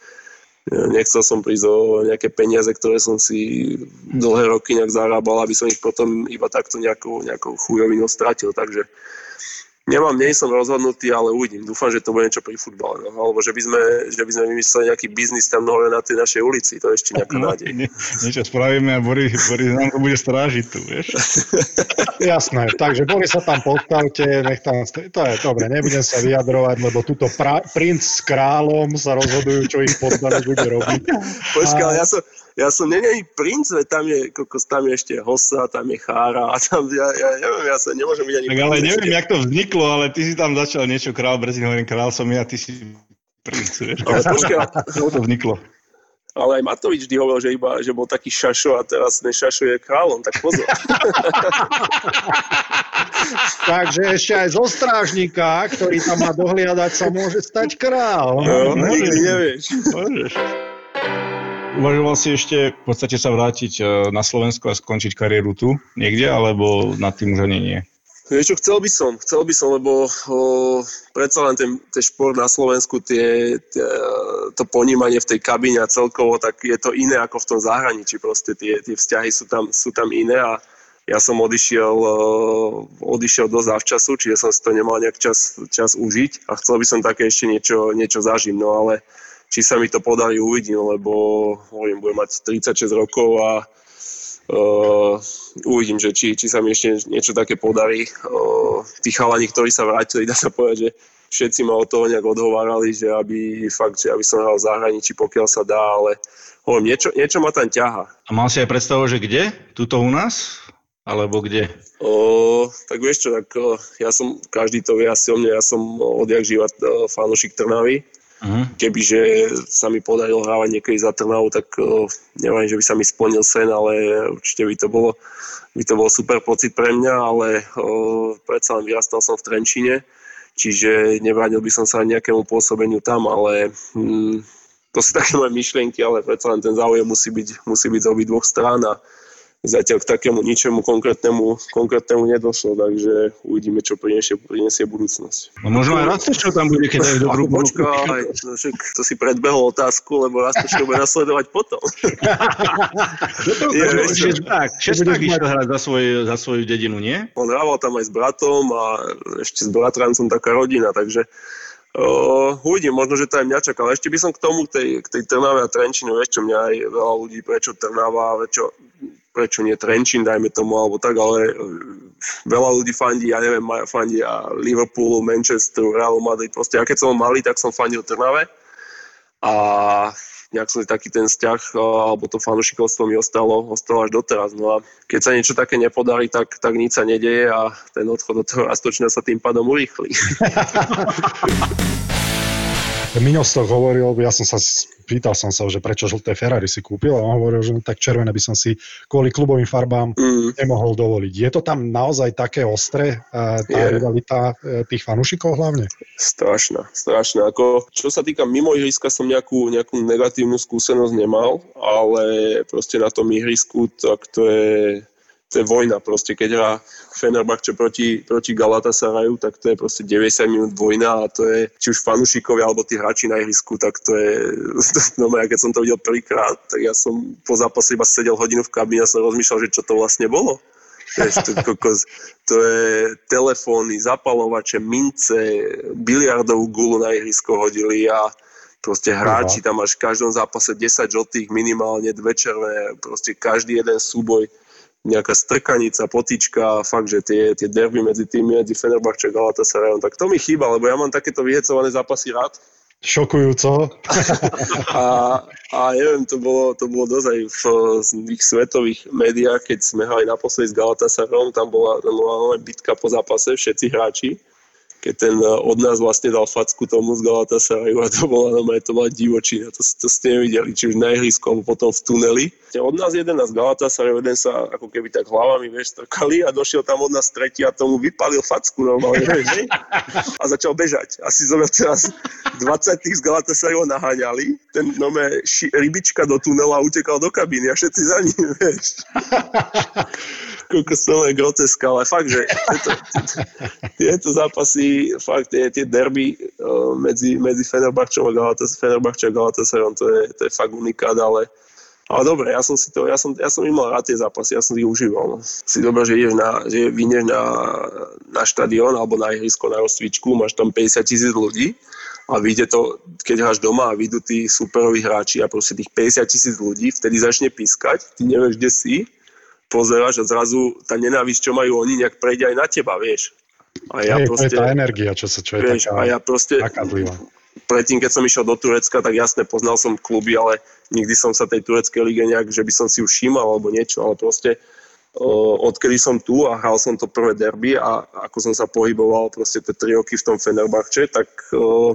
nechcel som prísť o nejaké peniaze, ktoré som si dlhé roky nejak zarábal, aby som ich potom iba takto nejakou, nejakou chujovinou stratil, takže nemám, nie som rozhodnutý, ale uvidím. Dúfam, že to bude niečo pri futbale, no. alebo že by, sme, že by sme vymysleli nejaký biznis tam hore na tej našej ulici, to je ešte nejaká No, nádej. nie, niečo spravíme a Boris, Boris nám to bude strážiť tu, vieš. Jasné, takže boli sa tam postavte, nech tam, to je dobre, nebudem sa vyjadrovať, lebo tuto pra, princ s kráľom sa rozhodujú, čo ich poddaný bude robiť. Počkaj, ale ja som, ja som není ani princ, veď tam je, kokos, tam je ešte hosa, tam je chára a tam, ja, ja neviem, ja sa nemôžem byť ani Tak ale neviem, ešte. jak to vzniklo, ale ty si tam začal niečo král, Brzin hovorím, král som ja, ty si princ, vieš. Ale počkaj, Ako to vzniklo? ale aj Matovič vždy hovoril, že, iba, že bol taký šašo a teraz ten šašo je kráľom, tak pozor. Takže ešte aj zo strážnika, ktorý tam má dohliadať, sa môže stať král. No, no, nikdy no. nevieš. Môžeš. Uvažoval si ešte v podstate sa vrátiť e, na Slovensko a skončiť kariéru tu niekde, alebo nad tým už ani nie? Vieš čo, chcel by som, chcel by som, lebo o, predsa len ten, ten šport na Slovensku, tie, tie, to ponímanie v tej kabíne a celkovo, tak je to iné ako v tom zahraničí, proste tie, tie vzťahy sú tam, sú tam iné a ja som odišiel, o, odišiel dosť zavčasu, čiže som si to nemal nejak čas, čas užiť a chcel by som také ešte niečo, niečo zažiť, no ale či sa mi to podarí, uvidím, lebo hovorím, budem mať 36 rokov a Uh, uvidím, že či, či sa mi ešte niečo také podarí. Uh, tí chalani, ktorí sa vrátili, dá sa povedať, že všetci ma od toho nejak odhovárali, že aby fakt, že aby som hral v zahraničí, pokiaľ sa dá, ale hovorím, niečo, niečo ma tam ťaha. A mal si aj predstavu, že kde? Tuto u nás? Alebo kde? O, tak vieš čo, tak o, ja som, každý to vie asi o mne, ja som odjak živa fanúšik Trnavy. Uh-huh. Kebyže sa mi podarilo hrávať niekedy za Trnavu, tak o, neviem, že by sa mi splnil sen, ale určite by to bolo, by to bol super pocit pre mňa, ale o, predsa len vyrastal som v Trenčine, čiže nevrádil by som sa nejakému pôsobeniu tam, ale hm, to sú také moje myšlienky, ale predsa len ten záujem musí byť, musí byť z obidvoch strán a zatiaľ k takému ničemu konkrétnemu, konkrétnemu nedošlo, takže uvidíme, čo prinesie, prinesie budúcnosť. No možno aj Rastošov tam bude, keď aj dobrú Počkaj, no, však to si predbehol otázku, lebo Rastošov bude nasledovať potom. tak, Šesták išiel hrať za, svoj, za svoju dedinu, nie? On hrával tam aj s bratom a ešte s bratrancom taká rodina, takže Uh, uvidím, možno, že to aj mňa čaká. Ale ešte by som k tomu, k tej, k tej Trnave a Trenčinu, vieš čo, mňa aj veľa ľudí, prečo Trnava, prečo, prečo nie Trenčín, dajme tomu, alebo tak, ale veľa ľudí fandí, ja neviem, fandí a Liverpoolu, Manchesteru, Realu Madrid, proste ja keď som malý, tak som fandil Trnave a nejak som taký ten vzťah alebo to fanušikovstvo mi ostalo, ostalo až doteraz. No a keď sa niečo také nepodarí, tak, tak nič sa nedeje a ten odchod do toho Rastočina sa tým pádom urýchli. Miňo to hovoril, ja som sa, pýtal som sa, že prečo žlté Ferrari si kúpil a on hovoril, že no, tak červené by som si kvôli klubovým farbám mm. nemohol dovoliť. Je to tam naozaj také ostré, tá Je. rivalita e, tých fanúšikov hlavne? Strašná, strašná. Ako, čo sa týka mimo ihriska som nejakú, nejakú negatívnu skúsenosť nemal, ale proste na tom ihrisku tak to je to je vojna. Proste, keď hrá Fenerbahce proti, proti Galatasaraju, tak to je proste 90 minút vojna a to je, či už fanúšikovia alebo tí hráči na ihrisku, tak to je, no ja keď som to videl prvýkrát, tak ja som po zápase iba sedel hodinu v kabíne a som rozmýšľal, že čo to vlastne bolo. Vieš, to, kokos, to je telefóny, zapalovače, mince, biliardovú gulu na ihrisko hodili a proste hráči, tam máš v každom zápase 10 žltých, minimálne dve červené, proste každý jeden súboj nejaká strkanica, potička, fakt, že tie, tie derby medzi tými, medzi Fenerbahče a Galatasarayom, tak to mi chýba, lebo ja mám takéto vyhecované zápasy rád. Šokujúco. a, a neviem, to bolo, to bolo dosť aj v, v ich svetových médiách, keď sme hrali naposledy s Galatasarayom, tam bola, tam bola bitka po zápase, všetci hráči keď ten eh, od nás vlastne dal facku tomu z Galatasarayu a to bola, no, to bola divočina, to, to ste nevideli, či už na ihrisku alebo potom v tuneli. Od nás jeden z Galatasarayu, jeden sa ako keby tak hlavami, vieš, strkali a došiel tam od nás tretí a tomu vypalil facku normálne, vieš, a začal bežať. Asi zober teraz 20 tých z Galatasarayu naháňali, ten nome rybička do tunela utekal do kabíny a všetci za ním, vieš. Koľko som je groteska, ale fakt, že tieto, tieto zápasy fakt tie, tie derby uh, medzi, medzi Fenerbahčom a Galatas, Fenerbahčom a Galatasarayom, to je, to je fakt unikát, ale ale dobre, ja som si to, ja som, ja som mal rád tie zápasy, ja som ich užíval. No. Si dobre, že ideš na, že vyjdeš na, na štadión alebo na ihrisko, na rozcvičku, máš tam 50 tisíc ľudí a vyjde to, keď hráš doma a vyjdú tí superoví hráči a proste tých 50 tisíc ľudí, vtedy začne pískať, ty nevieš, kde si, pozeráš a zrazu tá nenávisť, čo majú oni, nejak prejde aj na teba, vieš. A ja Hej, proste, to je tá energia, čo, sa, čo je vieš, taká a ja proste. Predtým, keď som išiel do Turecka, tak jasne poznal som kluby, ale nikdy som sa tej tureckej lige nejak, že by som si všímal alebo niečo, ale proste uh, odkedy som tu a hral som to prvé derby a ako som sa pohyboval proste tie tri roky v tom Fenerbahče, tak uh,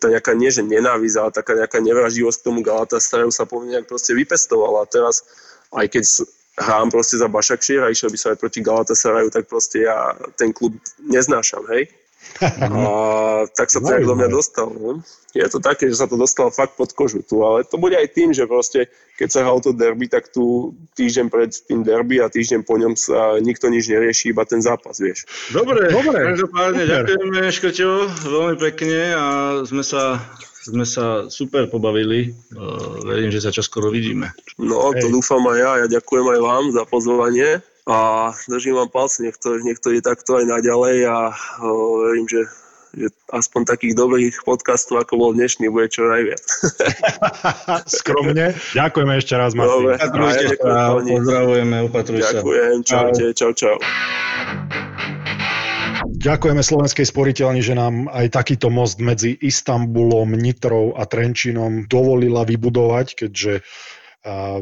tá nejaká nie, že nenávisť, ale taká nejaká nevraživosť k tomu Galatasarayu sa po mne nejak proste vypestovala. A teraz, aj keď hrám proste za Bašakšír a išiel by som aj proti Galatasarayu, tak proste ja ten klub neznášam, hej. A tak sa to nejak do mňa dostal. No. Je to také, že sa to dostalo fakt pod kožu tu, ale to bude aj tým, že proste keď sa hral to derby, tak tu týždeň pred tým derby a týždeň po ňom sa nikto nič nerieši, iba ten zápas, vieš. Dobre, Dobre. každopádne ďakujeme Škrťo veľmi pekne a sme sa sme sa super pobavili. Uh, verím, že sa čoskoro vidíme. No, to Hej. dúfam aj ja. Ja ďakujem aj vám za pozvanie a držím vám palce, nech to, nech to je takto aj naďalej a uh, verím, že, že aspoň takých dobrých podcastov, ako bol dnešný, bude čo najviac. Skromne. Ďakujeme ešte raz, Martin. Dobre, pozdravujeme, opatruj sa. Ďakujem, čaute, čau, čau. Ďakujeme Slovenskej sporiteľni, že nám aj takýto most medzi Istanbulom, Nitrou a Trenčinom dovolila vybudovať, keďže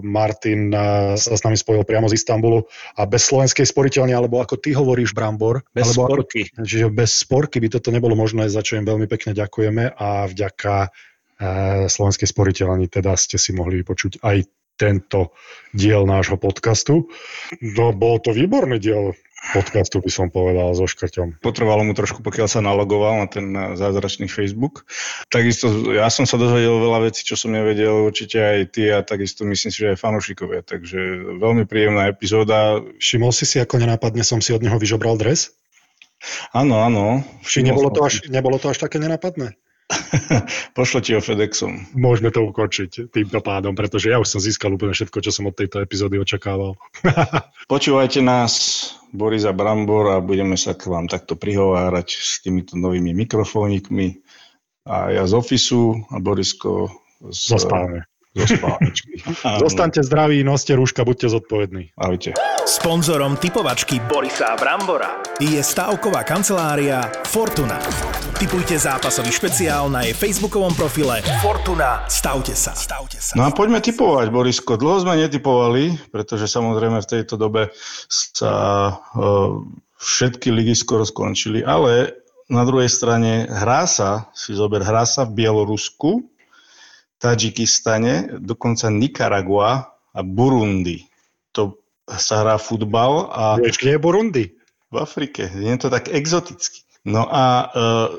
Martin sa s nami spojil priamo z Istanbulu a bez slovenskej sporiteľne, alebo ako ty hovoríš, Brambor. Bez alebo sporky. Ako, čiže bez sporky by toto nebolo možné, za čo im veľmi pekne ďakujeme a vďaka slovenskej sporiteľni teda ste si mohli vypočuť aj tento diel nášho podcastu. No, bol to výborný diel. Podcastu, by som povedal, so škrťom. Potrvalo mu trošku, pokiaľ sa nalogoval na ten zázračný Facebook. Takisto ja som sa dozvedel veľa vecí, čo som nevedel, určite aj ty a takisto myslím si, že aj fanúšikovia. Takže veľmi príjemná epizóda. Všimol si si, ako nenápadne som si od neho vyžobral dres? Áno, áno. Či nebolo to, až, nebolo to až také nenápadné? Pošlo ti ho FedExom. Môžeme to ukončiť týmto pádom, pretože ja už som získal úplne všetko, čo som od tejto epizódy očakával. Počúvajte nás, Boris a Brambor a budeme sa k vám takto prihovárať s týmito novými mikrofónikmi. A ja z ofisu a Borisko z... Zo spálne. Zo spálničky. Zostaňte zdraví, noste rúška, buďte zodpovední. Ahojte. Sponzorom typovačky Borisa Brambora je stavková kancelária Fortuna. Typujte zápasový špeciál na jej facebookovom profile Fortuna. Stavte sa. Stavte sa. No a poďme typovať, Borisko. Dlho sme netypovali, pretože samozrejme v tejto dobe sa uh, všetky ligy skoro skončili, ale na druhej strane hrá sa, si zober, hrá sa v Bielorusku, Tadžikistane, dokonca Nikaragua a Burundi. To sa hrá futbal. A... Vieš, kde je Burundi? V Afrike. Je to tak exoticky. No a e,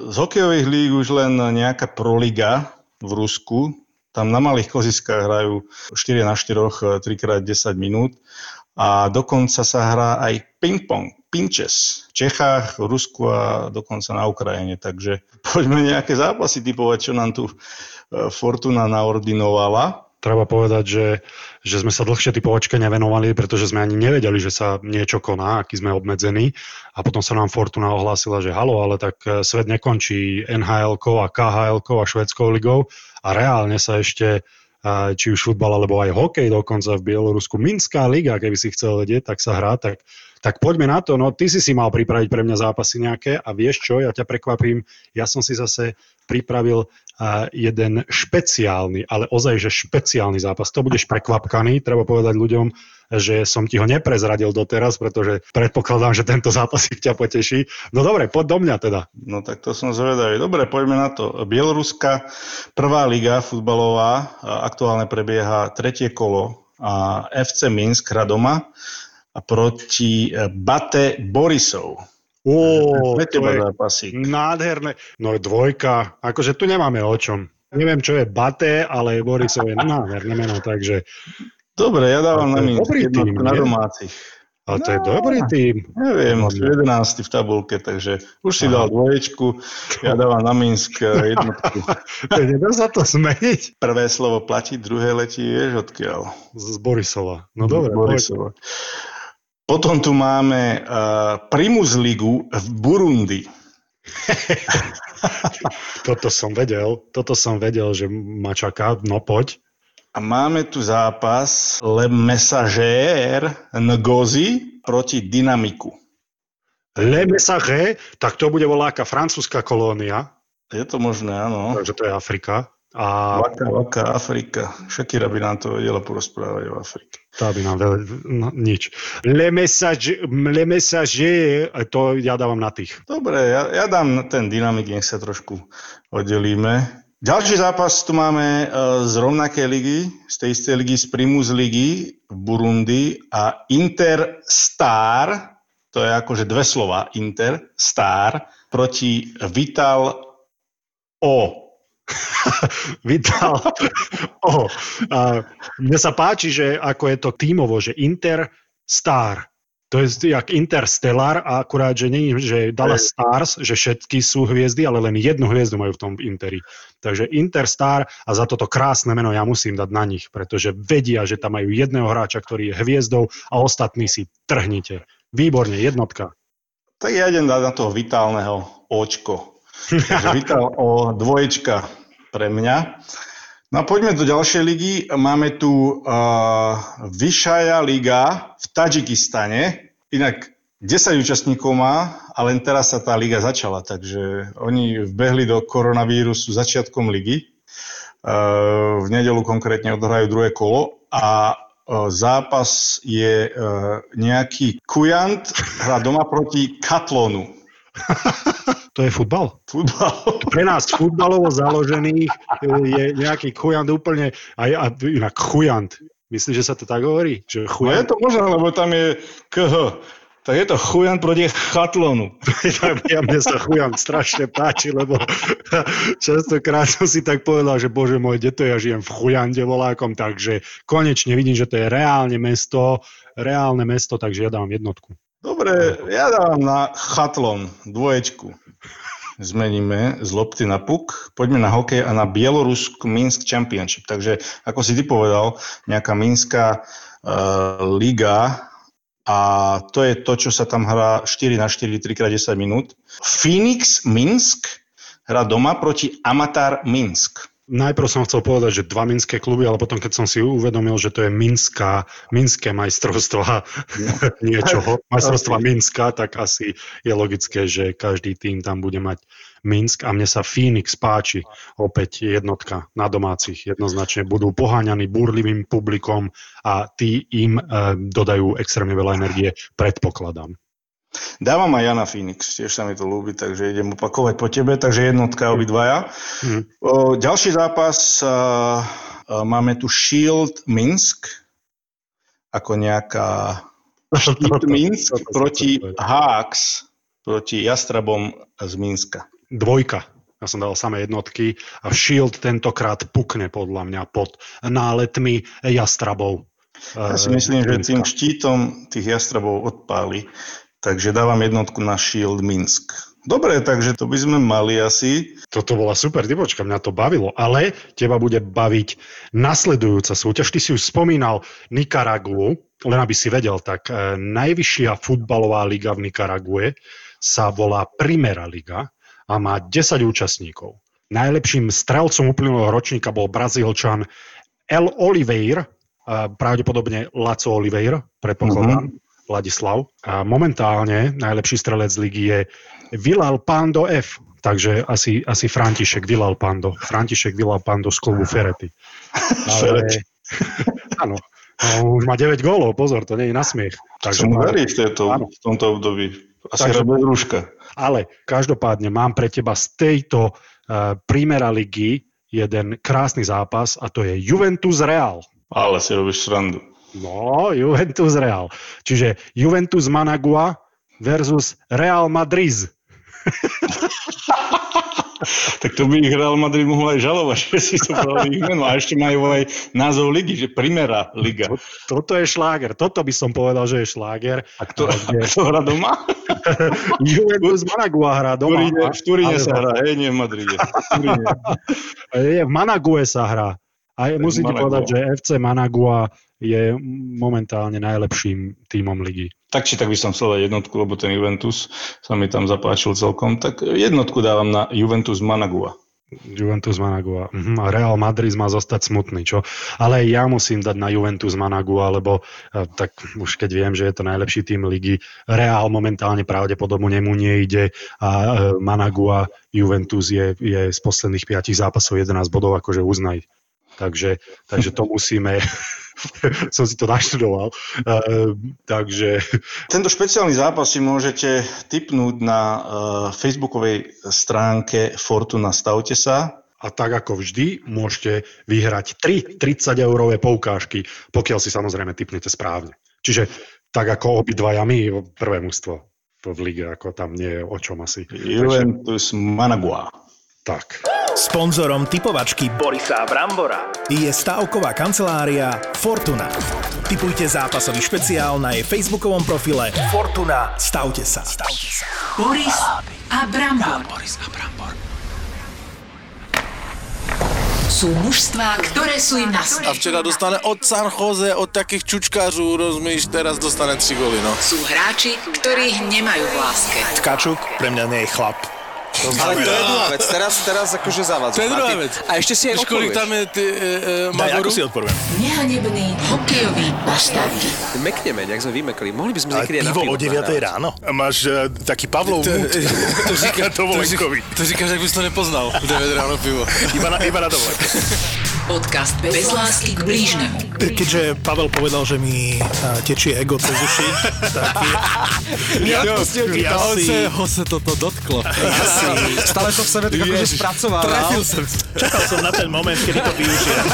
z hokejových líg už len nejaká proliga v Rusku. Tam na malých koziskách hrajú 4 na 4, 3 x 10 minút. A dokonca sa hrá aj ping-pong, pinches v Čechách, v Rusku a dokonca na Ukrajine. Takže poďme nejaké zápasy typovať, čo nám tu Fortuna naordinovala. Treba povedať, že, že sme sa dlhšie typovačke nevenovali, pretože sme ani nevedeli, že sa niečo koná, aký sme obmedzení. A potom sa nám Fortuna ohlásila, že halo, ale tak e, svet nekončí nhl a khl a švedskou ligou a reálne sa ešte e, či už futbal alebo aj hokej dokonca v Bielorusku. Minská liga, keby si chcel vedieť, tak sa hrá, tak, tak poďme na to. No ty si si mal pripraviť pre mňa zápasy nejaké a vieš čo, ja ťa prekvapím, ja som si zase pripravil jeden špeciálny, ale ozaj, že špeciálny zápas. To budeš prekvapkaný, treba povedať ľuďom, že som ti ho neprezradil doteraz, pretože predpokladám, že tento zápas ich ťa poteší. No dobre, poď do mňa teda. No tak to som zvedavý. Dobre, poďme na to. Bieloruska, prvá liga futbalová, aktuálne prebieha tretie kolo a FC Minsk hra doma proti Bate Borisov. Ó, to je zápasík. nádherné. No dvojka, akože tu nemáme o čom. Neviem, čo je Baté, ale Borisov je nádherné meno, takže... Dobre, ja dávam na jednotku na domácich. Ale to no, je dobrý tým. Neviem, no, 11 v tabulke, takže už si dal dvoječku, ja dávam na Minsk eh, jednotku. nedá sa to zmeniť. Prvé slovo platí, druhé letí, vieš odkiaľ. Z Borisova. No dobre, Borisova. Potom tu máme uh, Primus Ligu v Burundi. toto som vedel, toto som vedel, že ma čaká, no poď. A máme tu zápas Le Messager Ngozi proti Dynamiku. Le Messager, tak to bude voláka francúzska kolónia. Je to možné, áno. Takže to je Afrika. A... Vaka, vaka, Afrika. Shakira by nám to vedela porozprávať o Afrike. Tá by nám vedela, no, nič. Le message, le message, to ja dávam na tých. Dobre, ja, ja dám ten dynamik, nech sa trošku oddelíme. Ďalší zápas tu máme uh, z rovnakej ligy, z tej istej ligy, z Primus ligy v Burundi a Inter Star, to je akože dve slova, Inter Star, proti Vital O. Vital. oh, a mne sa páči, že ako je to tímovo, že Inter Star. To je jak Interstellar, a akurát, že nie že Dallas Stars, že všetky sú hviezdy, ale len jednu hviezdu majú v tom Interi. Takže Interstar a za toto krásne meno ja musím dať na nich, pretože vedia, že tam majú jedného hráča, ktorý je hviezdou a ostatní si trhnite. Výborne, jednotka. Tak ja idem dať na toho vitálneho očko. Takže Vital o dvoječka pre mňa. No a poďme do ďalšej ligy. Máme tu uh, Vyšaja liga v Tadžikistane. Inak 10 účastníkov má a len teraz sa tá liga začala, takže oni vbehli do koronavírusu začiatkom ligy. Uh, v nedelu konkrétne odohrajú druhé kolo a uh, zápas je uh, nejaký Kujant, hra doma proti Katlonu. To je futbal. Futbal. Pre nás futbalovo založených je nejaký chujant úplne, aj, a inak chujant. Myslíš, že sa to tak hovorí? Že chujant? No je to možné, lebo tam je KH. Tak je to chujan proti chatlonu. ja mne sa chujan strašne páči, lebo častokrát som si tak povedal, že bože môj, kde to ja žijem v chujande volákom, takže konečne vidím, že to je reálne mesto, reálne mesto, takže ja dávam jednotku. Dobre, ja dávam na chatlon dvoječku. Zmeníme z lopty na puk. Poďme na hokej a na Bielorusku Minsk Championship. Takže, ako si ty povedal, nejaká Minská uh, liga a to je to, čo sa tam hrá 4 na 4, 3 x 10 minút. Phoenix Minsk hrá doma proti Amatar Minsk. Najprv som chcel povedať, že dva minské kluby, ale potom, keď som si uvedomil, že to je Minská, Minské majstrovstva no. niečoho, majstrovstva Minska, tak asi je logické, že každý tým tam bude mať Minsk a mne sa Phoenix páči, opäť jednotka na domácich, jednoznačne budú poháňaní búrlivým publikom a tí im e, dodajú extrémne veľa energie, predpokladám. Dávam aj Jana Phoenix, tiež sa mi to ľúbi, takže idem opakovať po tebe, takže jednotka obidvaja. Mm. O, ďalší zápas, a, a, máme tu Shield Minsk, ako nejaká Shield Minsk proti Hawks, proti Jastrabom z Minska dvojka. Ja som dal samé jednotky a Shield tentokrát pukne podľa mňa pod náletmi jastrabov. Ja si myslím, že tým štítom tých jastrabov odpáli. Takže dávam jednotku na Shield Minsk. Dobre, takže to by sme mali asi. Toto bola super typočka, mňa to bavilo, ale teba bude baviť nasledujúca súťaž. Ty si už spomínal Nikaragu, len aby si vedel, tak e, najvyššia futbalová liga v Nikarague sa volá Primera liga a má 10 účastníkov. Najlepším strelcom uplynulého ročníka bol Brazílčan El Oliveira, pravdepodobne Laco Oliveira, predpokladám, mm-hmm. Ladislav. A momentálne najlepší strelec ligy je Vilal Pando F, takže asi, asi František Vilal Pando. František Vilal Pando z klubu Ferety. Ale, áno, no, už má 9 gólov, pozor, to nie je na smiech. Takže mu verí v, v tomto období. Asi takže, bez rúška. Ale každopádne mám pre teba z tejto uh, Primera ligy jeden krásny zápas a to je Juventus Real. Ale si robíš srandu. No, Juventus Real. Čiže Juventus Managua versus Real Madrid. tak to by ich Real Madrid mohol aj žalovať, že si to ich meno. A ešte majú aj názov ligy, že Primera liga. To, toto je šláger. Toto by som povedal, že je šláger. A kto, a kto hrá doma? Juventus Managua hrá doma. V Turíne, sa hrá, hej, nie v Madride. V, v Manague sa hrá. A musíte povedať, že FC Managua je momentálne najlepším tímom ligy. Tak či tak by som chcel dať jednotku, lebo ten Juventus sa mi tam zapáčil celkom. Tak jednotku dávam na Juventus Managua. Juventus Managua. Mhm, a Real Madrid má zostať smutný, čo? Ale ja musím dať na Juventus Managua, lebo e, tak už keď viem, že je to najlepší tým ligy, Real momentálne pravdepodobne nemu nejde a e, Managua Juventus je, je z posledných piatich zápasov 11 bodov, akože uznaj. Takže, takže to musíme, som si to naštudoval. Uh, takže... Tento špeciálny zápas si môžete tipnúť na uh, facebookovej stránke Fortuna Stavte sa. A tak ako vždy, môžete vyhrať 3 30-eurové poukážky, pokiaľ si samozrejme typnete správne. Čiže tak ako obidvaja my, prvé mústvo v lige, ako tam nie je o čom asi. Juventus Managua. Tak. Sponzorom typovačky Borisa Brambora je stavková kancelária Fortuna. Typujte zápasový špeciál na jej facebookovom profile Fortuna. Stavte sa. Stavte sa. Boris a Brambor. Boris a Brambor. Sú mužstvá, ktoré sú im na A včera dostane od San Jose, od takých čučkářů, rozumíš, teraz dostane 3 goly, no. Sú hráči, ktorých nemajú v láske. Tkačuk pre mňa nie je chlap. To Ale to je druhá vec, teraz, teraz akože zavádzaš. To je druhá vec. A ešte si aj odpovieš. tam je ty, Daj, ako si odpoviem? Nehanebný hokejový postav. Mekneme, nejak sme vymekli. Mohli by sme niekedy aj na pivo. o 9 ráno? Máš uh, taký Pavlov to, to, to, říká, to, to, to, říkáš, ak by si to nepoznal. 9 ráno pivo. Iba na, iba na dovolenke. Podcast bez lásky k blížnemu. Keďže Pavel povedal, že mi tečie ego cez uši, tak je, Neodpustil ti ja to, si- ho sa toto dotklo. Ja si stále to v sebe tak akože spracoval. trafil som, čakal som na ten moment, kedy to využijem.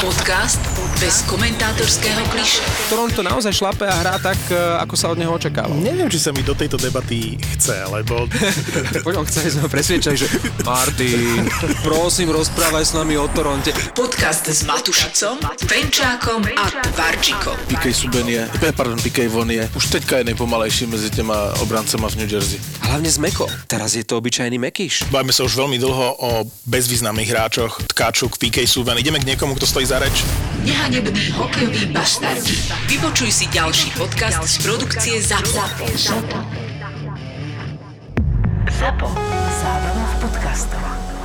Podcast bez komentátorského kliše. Toronto naozaj šlape a hrá tak, e, ako sa od neho očakávalo. Neviem, či sa mi do tejto debaty chce, lebo Poďom, chceli sme ho presviečať, že Martin, prosím, rozprávaj s nami o Toronte. Podcast s Matušicom, Penčákom a Tvarčikom. Pikej Suben je, eh, pardon, Pikej Von je už teďka je najpomalejší medzi těma obrancema v New Jersey. Hlavne z Meko. Teraz je to obyčajný Mekiš. bavíme sa už veľmi dlho o bezvýznamných hráčoch, Tkáčuk, PK Suven. Ideme k niekomu, kto stojí za reč? Nehanebný hokejový bastardi. Vypočuj si ďalší podcast z produkcie ZAPO. ZAPO. Zábrná v podcastovách.